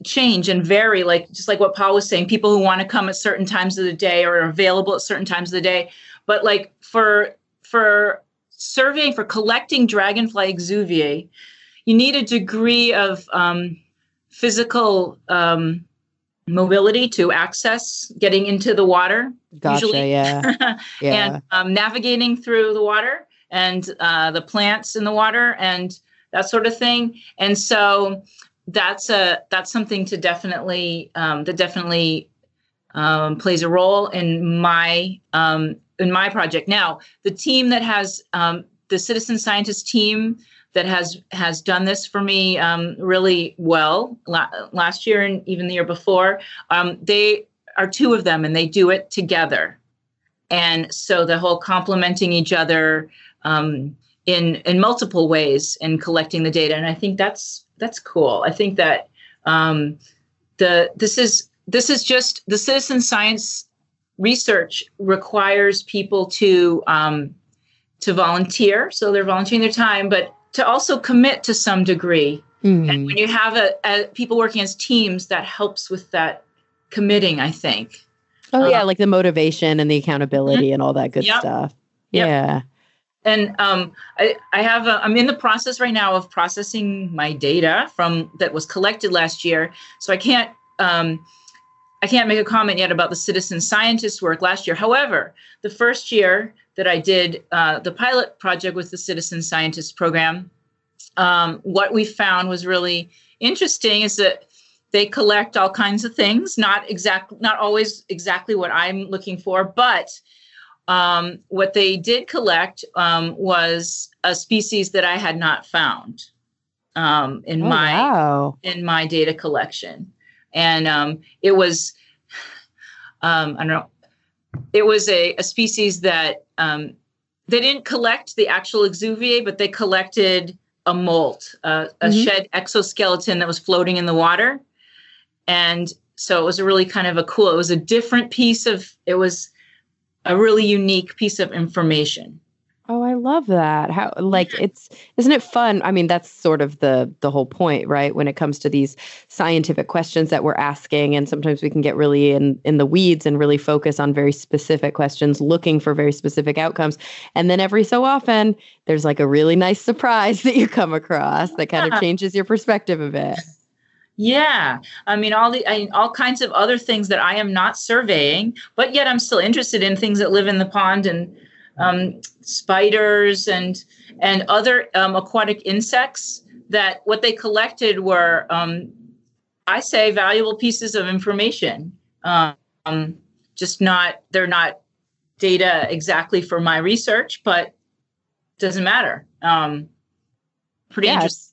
change and vary like just like what paul was saying people who want to come at certain times of the day or are available at certain times of the day but like for for surveying for collecting dragonfly exuviae you need a degree of um, physical um, mobility to access getting into the water gotcha, usually. yeah, yeah. and um, navigating through the water and uh, the plants in the water and that sort of thing. And so that's a that's something to definitely um, that definitely um, plays a role in my um, in my project. Now, the team that has um, the citizen scientist team that has has done this for me um, really well la- last year and even the year before. Um, they are two of them, and they do it together, and so the whole complementing each other in in multiple ways in collecting the data, and I think that's that's cool. I think that um, the this is this is just the citizen science research requires people to um, to volunteer, so they're volunteering their time, but to also commit to some degree. Mm. And when you have a, a, people working as teams, that helps with that committing. I think. Oh yeah, uh, like the motivation and the accountability mm-hmm. and all that good yep. stuff. Yep. Yeah and um, I, I have a, I'm in the process right now of processing my data from that was collected last year. So I can't um, I can't make a comment yet about the citizen scientist work last year. However, the first year that I did uh, the pilot project with the citizen scientist program, um, what we found was really interesting is that they collect all kinds of things, not exact, not always exactly what I'm looking for, but um, what they did collect um, was a species that I had not found um, in oh, my wow. in my data collection, and um, it was um, I don't know, it was a, a species that um, they didn't collect the actual exuviae, but they collected a molt, uh, a mm-hmm. shed exoskeleton that was floating in the water, and so it was a really kind of a cool. It was a different piece of. It was a really unique piece of information. Oh, I love that. How like it's isn't it fun? I mean, that's sort of the the whole point, right? When it comes to these scientific questions that we're asking and sometimes we can get really in in the weeds and really focus on very specific questions, looking for very specific outcomes. And then every so often, there's like a really nice surprise that you come across that kind of changes your perspective a bit. Yeah, I mean all the I mean, all kinds of other things that I am not surveying, but yet I'm still interested in things that live in the pond and um, spiders and and other um, aquatic insects. That what they collected were, um, I say, valuable pieces of information. Um, just not they're not data exactly for my research, but doesn't matter. Um, pretty yeah, interesting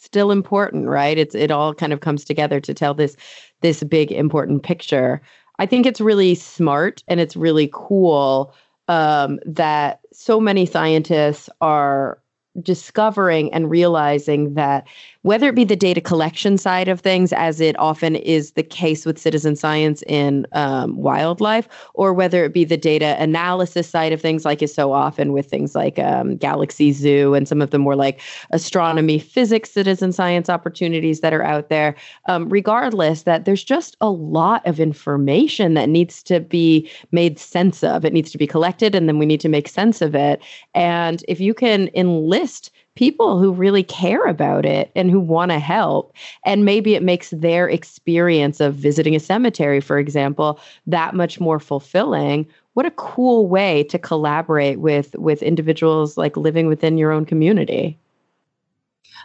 still important, right? It's it all kind of comes together to tell this this big important picture. I think it's really smart and it's really cool um, that so many scientists are discovering and realizing that whether it be the data collection side of things, as it often is the case with citizen science in um, wildlife, or whether it be the data analysis side of things, like is so often with things like um, Galaxy Zoo and some of the more like astronomy, physics, citizen science opportunities that are out there. Um, regardless, that there's just a lot of information that needs to be made sense of. It needs to be collected, and then we need to make sense of it. And if you can enlist people who really care about it and who want to help. And maybe it makes their experience of visiting a cemetery, for example, that much more fulfilling. What a cool way to collaborate with with individuals like living within your own community.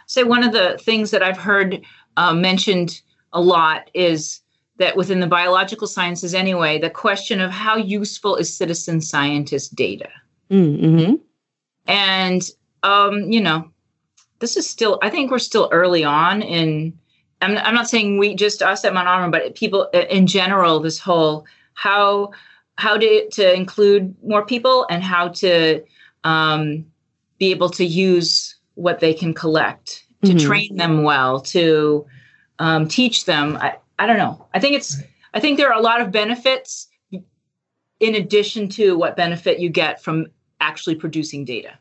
So one of the things that I've heard uh, mentioned a lot is that within the biological sciences anyway, the question of how useful is citizen scientist data. Mm-hmm. And um, you know, this is still, I think we're still early on in, I'm, I'm not saying we just us at Mount but people in general, this whole how, how to, to include more people and how to um, be able to use what they can collect, to mm-hmm. train them well, to um, teach them. I, I don't know. I think it's, I think there are a lot of benefits in addition to what benefit you get from actually producing data.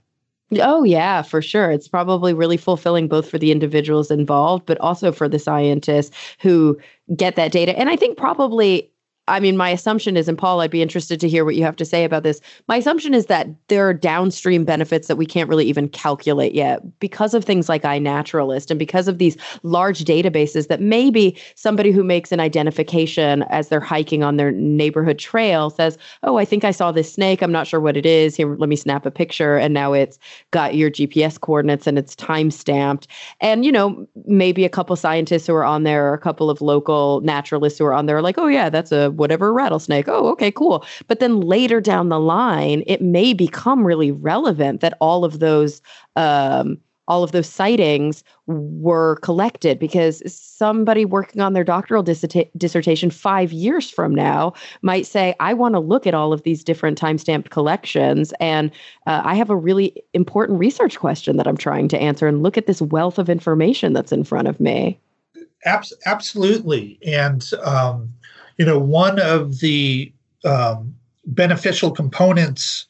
Oh, yeah, for sure. It's probably really fulfilling both for the individuals involved, but also for the scientists who get that data. And I think probably I mean, my assumption is, and Paul, I'd be interested to hear what you have to say about this. My assumption is that there are downstream benefits that we can't really even calculate yet because of things like iNaturalist and because of these large databases that maybe somebody who makes an identification as they're hiking on their neighborhood trail says, Oh, I think I saw this snake. I'm not sure what it is. Here, let me snap a picture. And now it's got your GPS coordinates and it's time stamped. And, you know, maybe a couple scientists who are on there or a couple of local naturalists who are on there are like, Oh, yeah, that's a whatever rattlesnake. Oh, okay, cool. But then later down the line, it may become really relevant that all of those um, all of those sightings were collected because somebody working on their doctoral dissertation five years from now might say, I want to look at all of these different time stamped collections. And uh, I have a really important research question that I'm trying to answer and look at this wealth of information that's in front of me. Abs- absolutely. And um, you know, one of the um, beneficial components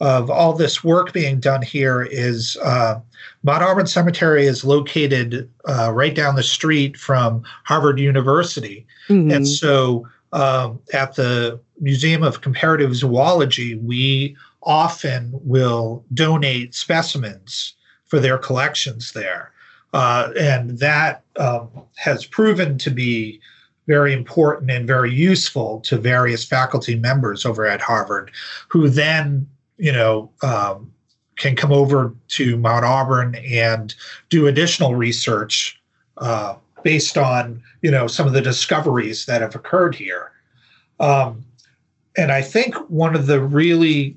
of all this work being done here is uh, Mount Auburn Cemetery is located uh, right down the street from Harvard University. Mm-hmm. And so um, at the Museum of Comparative Zoology, we often will donate specimens for their collections there. Uh, and that um, has proven to be very important and very useful to various faculty members over at Harvard, who then, you know, um, can come over to Mount Auburn and do additional research uh, based on you know some of the discoveries that have occurred here. Um, and I think one of the really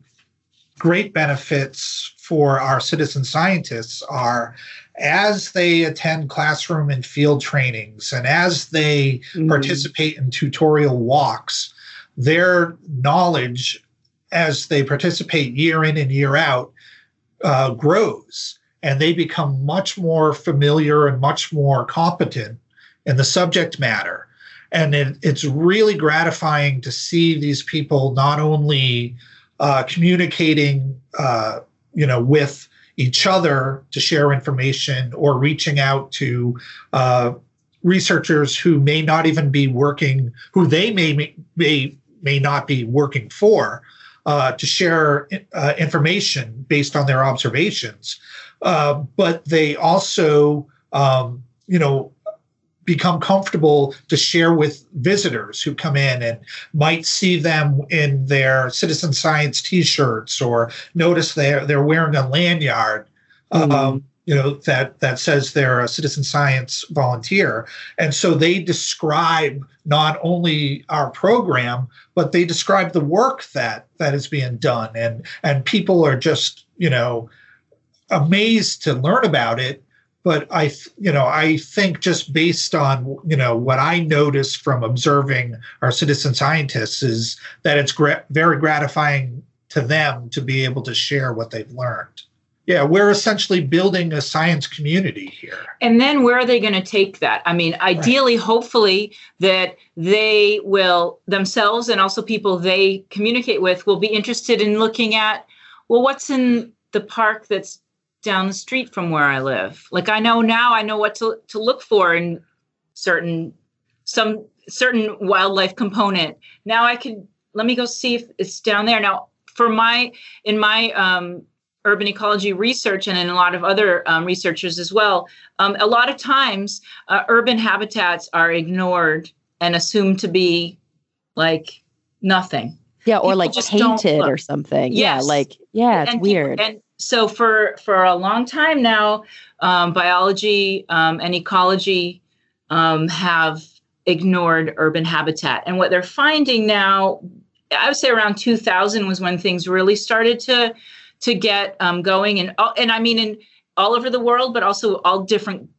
great benefits for our citizen scientists are as they attend classroom and field trainings and as they mm-hmm. participate in tutorial walks, their knowledge as they participate year in and year out uh, grows and they become much more familiar and much more competent in the subject matter. And it, it's really gratifying to see these people not only uh, communicating, uh, you know, with each other to share information or reaching out to uh, researchers who may not even be working, who they may may may not be working for, uh, to share uh, information based on their observations. Uh, but they also, um, you know, become comfortable to share with visitors who come in and might see them in their citizen science t-shirts or notice they're they're wearing a lanyard mm-hmm. um, you know that that says they're a citizen science volunteer and so they describe not only our program but they describe the work that that is being done and and people are just you know amazed to learn about it but I, you know, I think just based on you know what I notice from observing our citizen scientists is that it's gra- very gratifying to them to be able to share what they've learned. Yeah, we're essentially building a science community here. And then where are they going to take that? I mean, ideally, right. hopefully, that they will themselves and also people they communicate with will be interested in looking at, well, what's in the park that's down the street from where I live. Like I know now I know what to to look for in certain some certain wildlife component. Now I could let me go see if it's down there. Now for my in my um, urban ecology research and in a lot of other um, researchers as well, um, a lot of times uh, urban habitats are ignored and assumed to be like nothing. Yeah, or People like painted or something. Yes. Yeah, like yeah, it's and weird. People, and so for for a long time now, um, biology um, and ecology um, have ignored urban habitat, and what they're finding now, I would say around 2000 was when things really started to to get um, going, and and I mean in all over the world, but also all different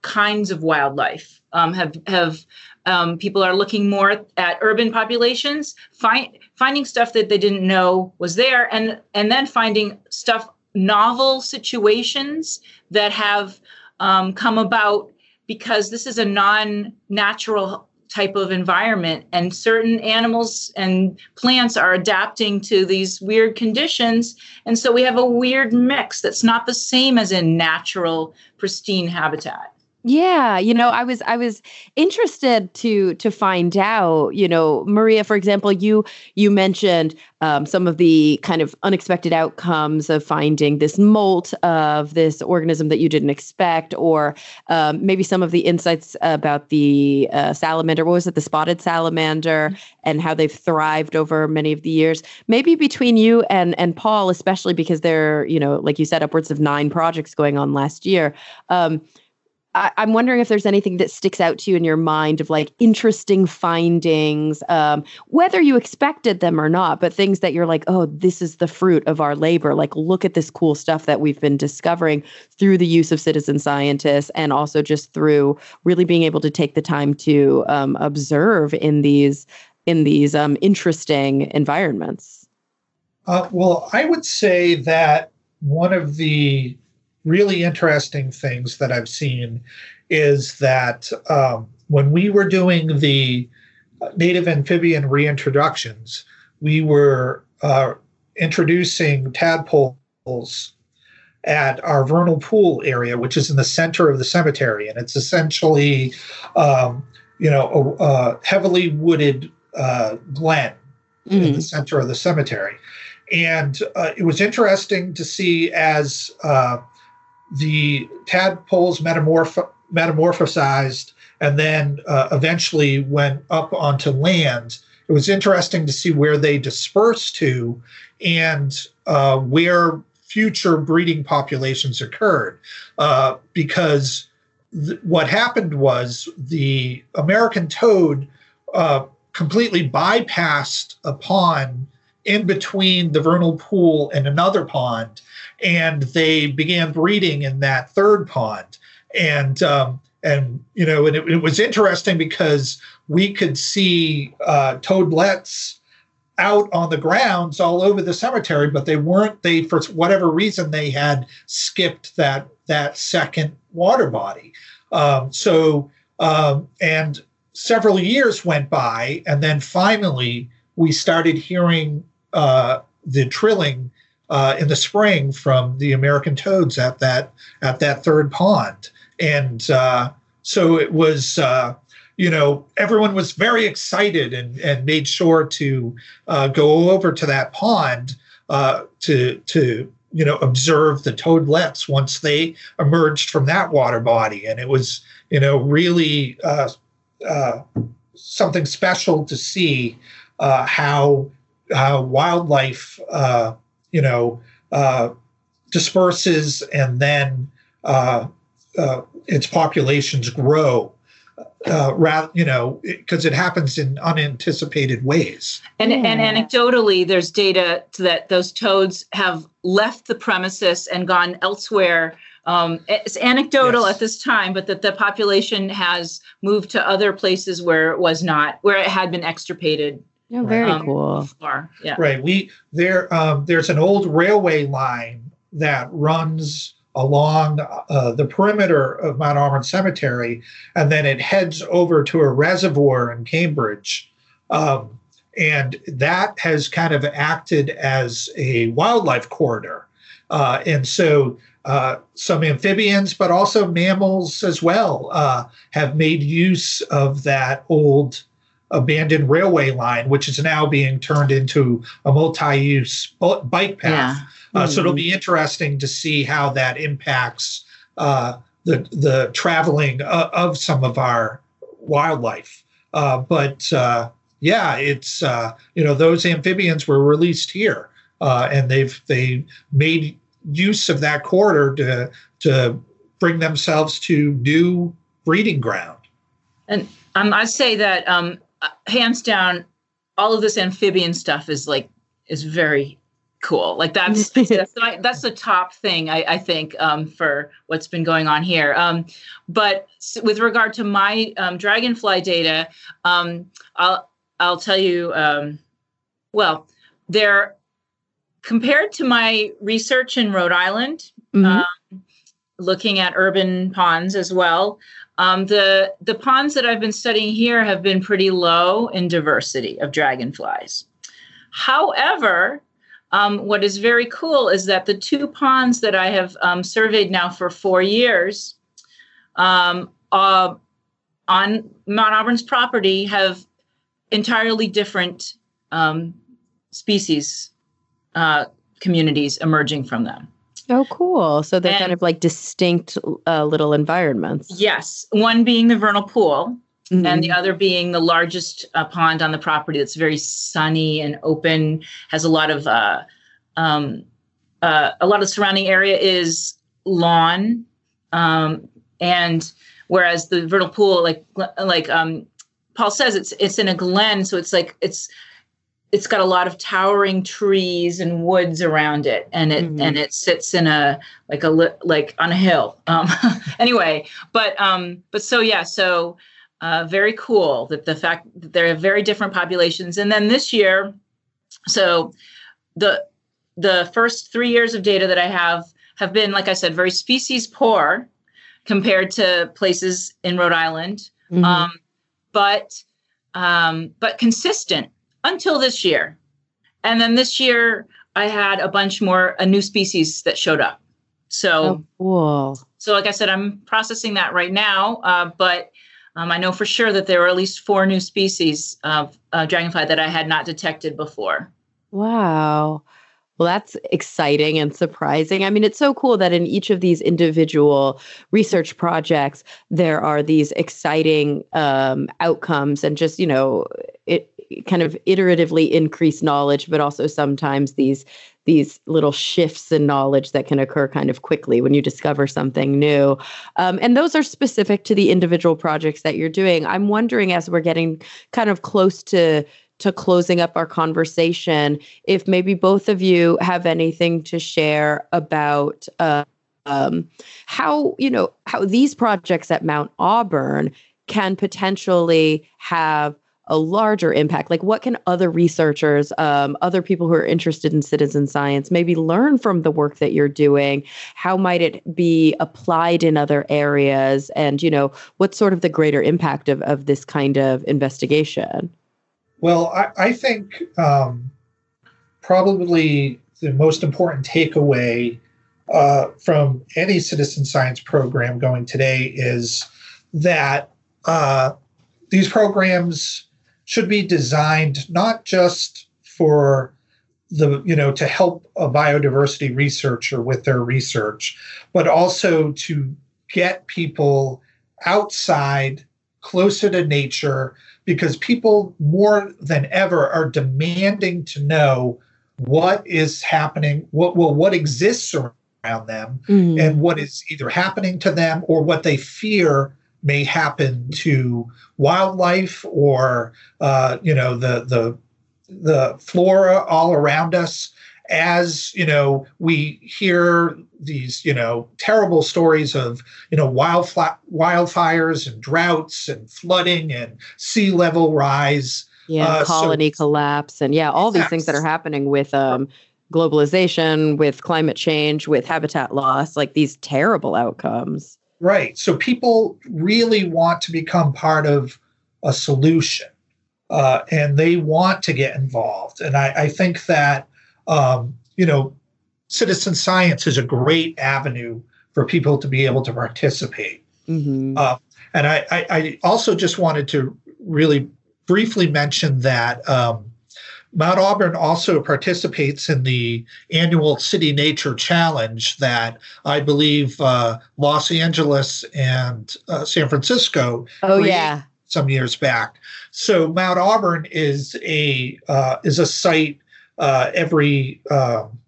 kinds of wildlife um, have have um, people are looking more at urban populations, find, finding stuff that they didn't know was there, and and then finding stuff novel situations that have um, come about because this is a non-natural type of environment and certain animals and plants are adapting to these weird conditions. And so we have a weird mix that's not the same as in natural pristine habitat yeah, you know, I was I was interested to to find out, you know, Maria, for example, you you mentioned um, some of the kind of unexpected outcomes of finding this molt of this organism that you didn't expect, or um, maybe some of the insights about the uh, salamander. What was it, the spotted salamander, mm-hmm. and how they've thrived over many of the years. Maybe between you and and Paul, especially because there, you know, like you said, upwards of nine projects going on last year. Um, I, am wondering if there's anything that sticks out to you in your mind of like interesting findings, um, whether you expected them or not, but things that you're like, oh, this is the fruit of our labor. Like, look at this cool stuff that we've been discovering through the use of citizen scientists and also just through really being able to take the time to um, observe in these in these um, interesting environments. Uh, well, I would say that one of the really interesting things that I've seen is that um, when we were doing the native amphibian reintroductions, we were uh, introducing tadpoles at our vernal pool area, which is in the center of the cemetery, and it's essentially, um, you know, a, a heavily wooded uh, glen mm-hmm. in the center of the cemetery. And uh, it was interesting to see as uh, the tadpoles metamorph- metamorphosized and then uh, eventually went up onto land. It was interesting to see where they dispersed to and uh, where future breeding populations occurred uh, because th- what happened was the American toad uh, completely bypassed a pond in between the vernal pool and another pond, and they began breeding in that third pond. And um, and you know, and it, it, was interesting because we could see uh, toadlets out on the grounds all over the cemetery, but they weren't. They for whatever reason they had skipped that that second water body. Um, so um, and several years went by, and then finally we started hearing uh, the trilling uh, in the spring from the American toads at that at that third pond, and uh, so it was. Uh, you know, everyone was very excited and, and made sure to uh, go over to that pond uh, to to you know observe the toadlets once they emerged from that water body, and it was you know really something special to see how uh, wildlife, uh, you know, uh, disperses and then uh, uh, its populations grow. Uh, rather, you know, because it, it, happens in unanticipated ways. And, and anecdotally, there's data that those toads have left the premises and gone elsewhere um, it's anecdotal yes. at this time, but that the population has moved to other places where it was not, where it had been extirpated Very um, cool. Before. Yeah. Right. We there. Um, there's an old railway line that runs along uh, the perimeter of Mount Auburn Cemetery, and then it heads over to a reservoir in Cambridge. Um, and that has kind of acted as a wildlife corridor. Uh, and so uh, some amphibians, but also mammals as well, uh, have made use of that old abandoned railway line, which is now being turned into a multi-use bike path. Yeah. Uh, mm-hmm. So it'll be mm-hmm. interesting to see how that impacts uh, the the traveling uh, of some of our wildlife. Uh, but uh, yeah, it's uh, you know those amphibians were released here, and they've they made use of that corridor to to bring themselves to new breeding ground. And um, I say that um, hands down, all of this amphibian stuff is like is very cool. Like that's that's, that's the top thing I, I think um, for what's been going on here. Um, but with regard to my um, dragonfly data, um, I'll I'll tell you. Um, well, there compared to my research in Rhode Island, mm-hmm. Um, looking at urban ponds as well. Um, the the ponds that I've been studying here have been pretty low in diversity of dragonflies. However, um, what is very cool is that the two ponds that I have um, surveyed now for four years um, uh, on Mount Auburn's property have entirely different um, species uh, communities emerging from them. Oh, cool. So they're and, kind of like distinct uh, little environments. Yes. One being the vernal pool, mm-hmm. and the other being the largest uh, pond on the property that's very sunny and open, has a lot of. Uh, um, uh, a lot of surrounding area is lawn, um, and whereas the vernal pool, like like um, Paul says, it's it's in a glen, so it's like it's it's got a lot of towering trees and woods around it and it mm-hmm. and it sits in a like a like on a hill um anyway but um but so yeah so uh very cool that the fact that there are very different populations and then this year so the the first 3 years of data that i have have been like i said very species poor compared to places in Rhode Island mm-hmm. um but um but consistent until this year. And then this year, I had a bunch more a new species that showed up. So, oh, cool. So, like I said, I'm processing that right now. Uh, but um, I know for sure that there are at least four new species of uh, dragonfly that I had not detected before. Wow. Well, that's exciting and surprising. I mean, it's so cool that in each of these individual research projects, there are these exciting um, outcomes and just, you know, it kind of iteratively increase knowledge, but also sometimes these these little shifts in knowledge that can occur kind of quickly when you discover something new. Um, and those are specific to the individual projects that you're doing. I'm wondering as we're getting kind of close to to closing up our conversation, if maybe both of you have anything to share about uh, um, how you know how these projects at Mount Auburn can potentially have a larger impact? Like what can other researchers um, other people who are interested in citizen science maybe learn from the work that you're doing? How might it be applied in other areas? And you know what's sort of the greater impact of, of this kind of investigation? Well i, I think um, probably the most important takeaway uh, from any citizen science program going today is that uh, these programs should be designed not just for the you know to help a biodiversity researcher with their research but also to get people outside closer to nature because people more than ever are demanding to know what is happening what well what exists around them mm. and what is either happening to them or what they fear may happen to wildlife or uh, you know the the the flora all around us. As you know we hear these you know terrible stories of you know wildfla- wildfires and droughts and flooding and sea level rise. Yeah uh, colony so, collapse and yeah all these things that are happening with um globalization with climate change with habitat loss like these terrible outcomes Right. So people really want to become part of a solution uh, and they want to get involved. And I, I think that, um, you know, citizen science is a great avenue for people to be able to participate. Mm-hmm. Uh, and I, I, I, also just wanted to really briefly mention that um, Mount Auburn also participates in the annual City Nature Challenge that I believe uh, Los Angeles and uh, San Francisco. Oh yeah, some years back. So Mount Auburn is a uh, is a site uh, every um,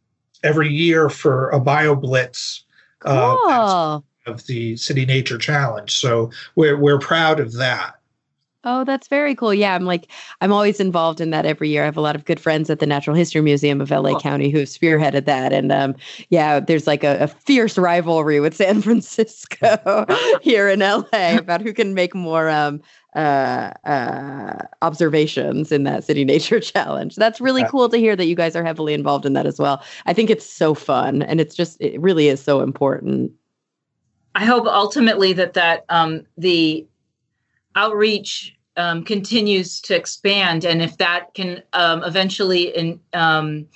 every year for a BioBlitz uh, cool. of the City Nature Challenge. So we're we're proud of that. Oh, that's very cool. Yeah, I'm like, I'm always involved in that every year. I have a lot of good friends at the Natural History Museum of LA County who have spearheaded that. And um, yeah, there's like a, a, fierce rivalry with San Francisco here in LA about who can make more um, uh, uh, observations in that City Nature Challenge. That's really cool to hear that you guys are heavily involved in that as well. I think it's so fun and it's just, it really is so important. I hope ultimately that that um, the outreach um, continues to expand, and if that can um, eventually in, um,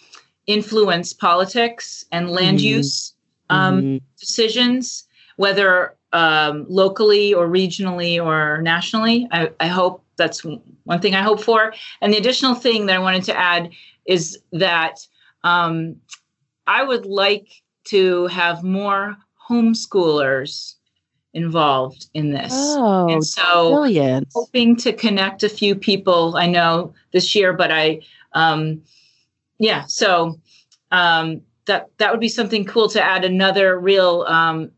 influence politics and land mm-hmm. use um, mm-hmm. decisions, whether um, locally or regionally or nationally, I, I hope that's one thing I hope for. And the additional thing that I wanted to add is that um, I would like to have more homeschoolers involved in this. Oh, and so brilliant. hoping to connect a few people I know this year, but I, um, yeah, so um, that that would be something cool to add another real, um,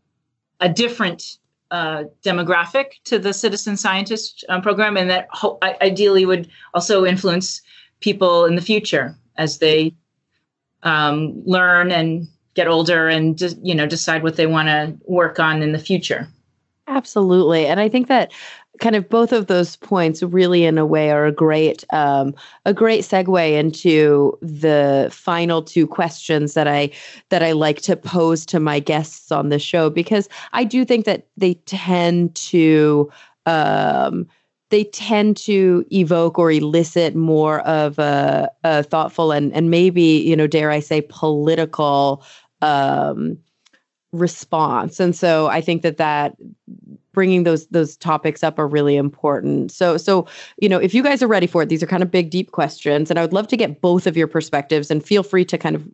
a different uh, demographic to the citizen scientist um, program, and that ho- ideally would also influence people in the future as they um, learn and get older and you know decide what they want to work on in the future. Absolutely. And I think that kind of both of those points really in a way are a great um, a great segue into the final two questions that I that I like to pose to my guests on the show because I do think that they tend to um, they tend to evoke or elicit more of a, a thoughtful and and maybe you know dare I say political um, response. And so i think that that bringing those those topics up are really important. So so you know if you guys are ready for it these are kind of big deep questions and i would love to get both of your perspectives and feel free to kind of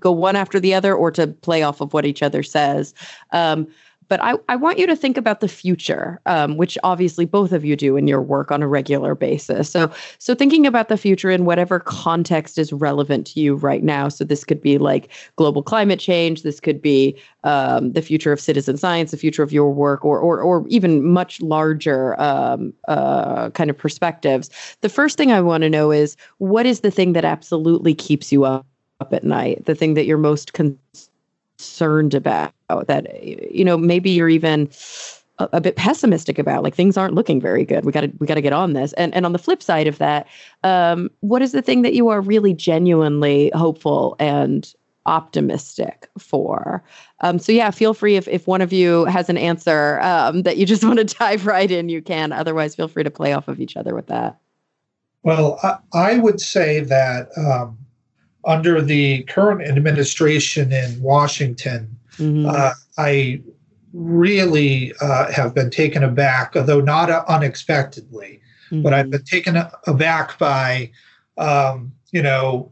go one after the other or to play off of what each other says. Um, but I, I want you to think about the future, um, which obviously both of you do in your work on a regular basis. So, so thinking about the future in whatever context is relevant to you right now. So this could be like global climate change. This could be um, the future of citizen science, the future of your work, or or, or even much larger um, uh, kind of perspectives. The first thing I want to know is what is the thing that absolutely keeps you up, up at night? The thing that you're most concerned about? That you know maybe you're even a, a, bit pessimistic about like things aren't looking very good. We got to we got to get on this. And and on the flip side of that um, what is the thing that you are really genuinely hopeful and optimistic for? Um, so yeah feel free if, if one of you has an answer um, that you just want to dive right in you can. Otherwise feel free to play off of each other with that. Well i, I would say that um, under the current administration in washington mm-hmm. uh, i really uh, have been taken aback, although not uh, unexpectedly. Mm-hmm. But I've mm-hmm. been taken aback by, um, you know,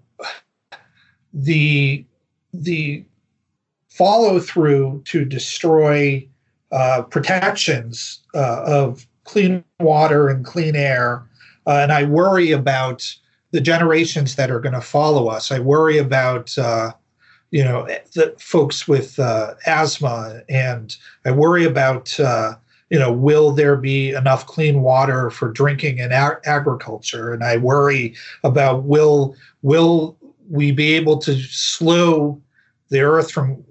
the the follow through to destroy uh, protections uh, of clean water and clean air, uh, and I worry about the generations that are going to follow us. I worry about uh, you know, the folks with uh, asthma, and I worry about, uh, you know, will there be enough clean water for drinking and ag- agriculture, and I worry about will will we be able to slow the earth from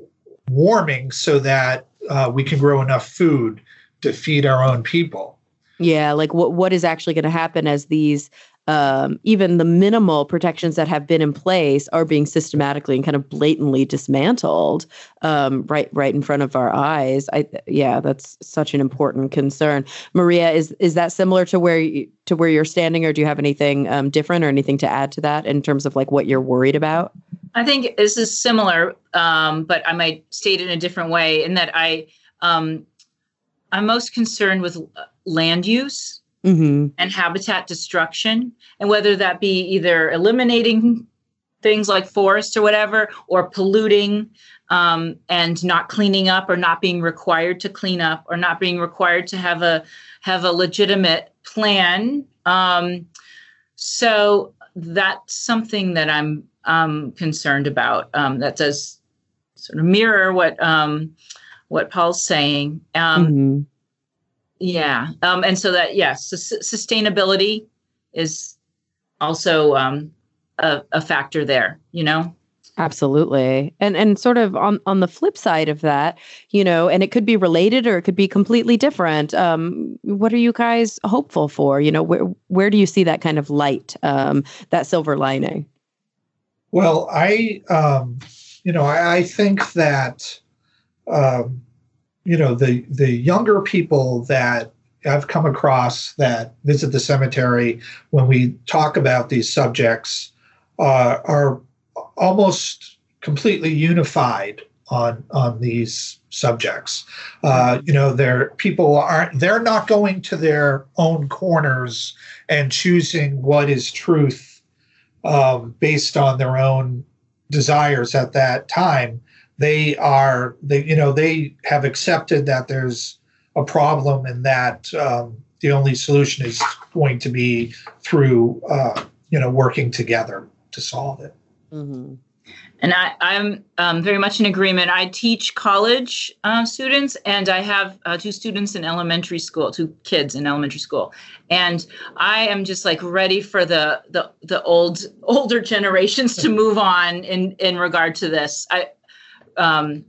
warming so that uh, we can grow enough food to feed our own people. Yeah, like what what is actually going to happen as these um, even the minimal protections that have been in place are being systematically and kind of blatantly dismantled um, right right in front of our eyes. I yeah, that's such an important concern. Maria, is is that similar to where you, to where you're standing, or do you have anything um, different or anything to add to that in terms of like what you're worried about? I think this is similar, um, but I might state it in a different way. In that I um, I'm most concerned with land use mm-hmm. and habitat destruction, and whether that be either eliminating things like forests or whatever, or polluting um, and not cleaning up, or not being required to clean up, or not being required to have a have a legitimate plan. Um, so that's something that I'm um, concerned about. Um, that does sort of mirror what um, what Paul's saying. Um, mm-hmm. Yeah. Um, and so that, yes, sustainability is also um, a, a factor there, you know? Absolutely. And and sort of on on the flip side of that, you know, and it could be related or it could be completely different. Um, what are you guys hopeful for? You know, where where do you see that kind of light, um, that silver lining? Well, I um, you know, I, I think that um, you know the the younger people that I've come across that visit the cemetery when we talk about these subjects uh, are almost completely unified on on these subjects. Uh, you know, their people aren't they're not going to their own corners and choosing what is truth um, based on their own desires at that time they are they you know they have accepted that there's a problem and that um, the only solution is going to be through uh, you know working together to solve it. Mm-hmm. And I, am um, very much in agreement. I teach college uh, students, and I have uh, two students in elementary school, two kids in elementary school, and I am just like ready for the the the old older generations to move on in in regard to this. I um,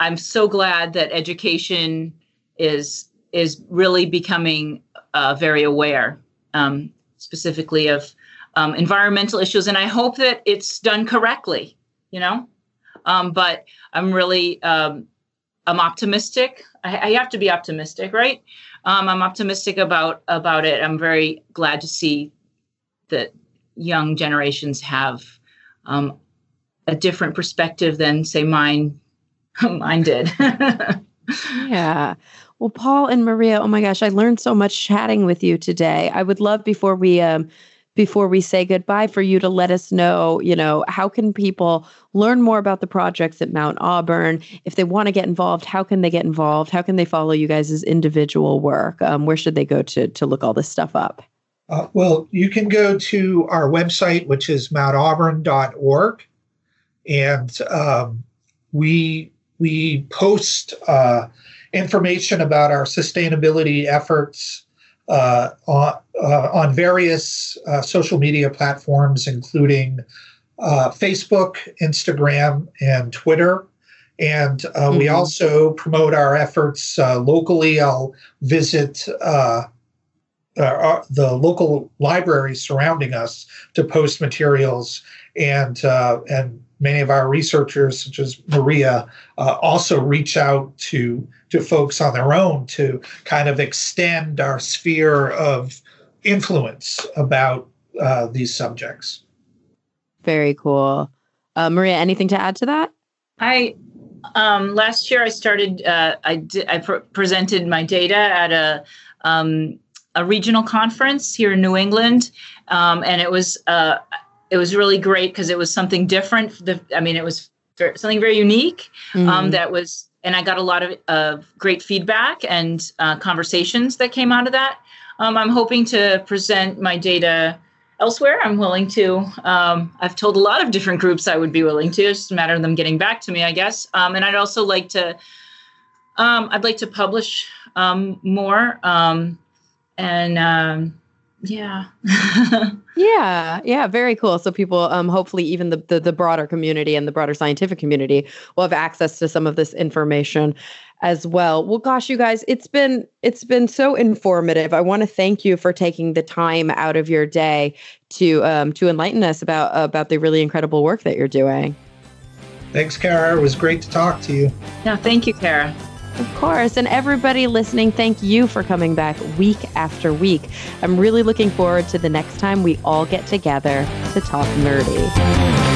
I'm so glad that education is is really becoming uh, very aware, um, specifically of um, environmental issues, and I hope that it's done correctly. You know, um, but I'm really um, I'm optimistic. I, I, have to be optimistic, right? Um, I'm optimistic about about it. I'm very glad to see that young generations have um, a different perspective than say mine mine did yeah well paul and maria oh my gosh i learned so much chatting with you today i would love before we um, before we say goodbye for you to let us know, you know, how can people learn more about the projects at Mount Auburn? If they want to get involved, how can they get involved? How can they follow you guys' individual work? Um, where should they go to to look all this stuff up? Uh, well, you can go to our website, which is mountauburn.org, and um, we we post uh, information about our sustainability efforts uh, on, uh, on various uh, social media platforms, including uh, Facebook, Instagram, and Twitter. And mm-hmm. we also promote our efforts locally. I'll visit uh, the local libraries surrounding us to post materials and uh, and many of our researchers such as maria uh, also reach out to to folks on their own to kind of extend our sphere of influence about uh, these subjects. Very cool. Uh, maria anything to add to that? I um, last year i started uh, i did i pr- presented my data at a um, a regional conference here in New England, um, and it was uh, it was really great because it was something different. The, I mean, it was something very unique um, mm-hmm. um, that was, and I got a lot of, of great feedback and uh, conversations that came out of that. Um, I'm hoping to present my data elsewhere. I'm willing to. Um, I've told a lot of different groups I would be willing to. It's just a matter of them getting back to me, I guess. Um, and I'd also like to. I'd like to publish more and um, yeah. Yeah yeah very cool. So people um hopefully even the, the, the broader community and the broader scientific community will have access to some of this information as well. Well gosh you guys it's been it's been so informative. I want to thank you for taking the time out of your day to um to enlighten us about about the really incredible work that you're doing. Thanks Cara. It was great to talk to you. Yeah thank you Cara of course. And everybody listening, thank you for coming back week after week. I'm really looking forward to the next time we all get together to talk nerdy.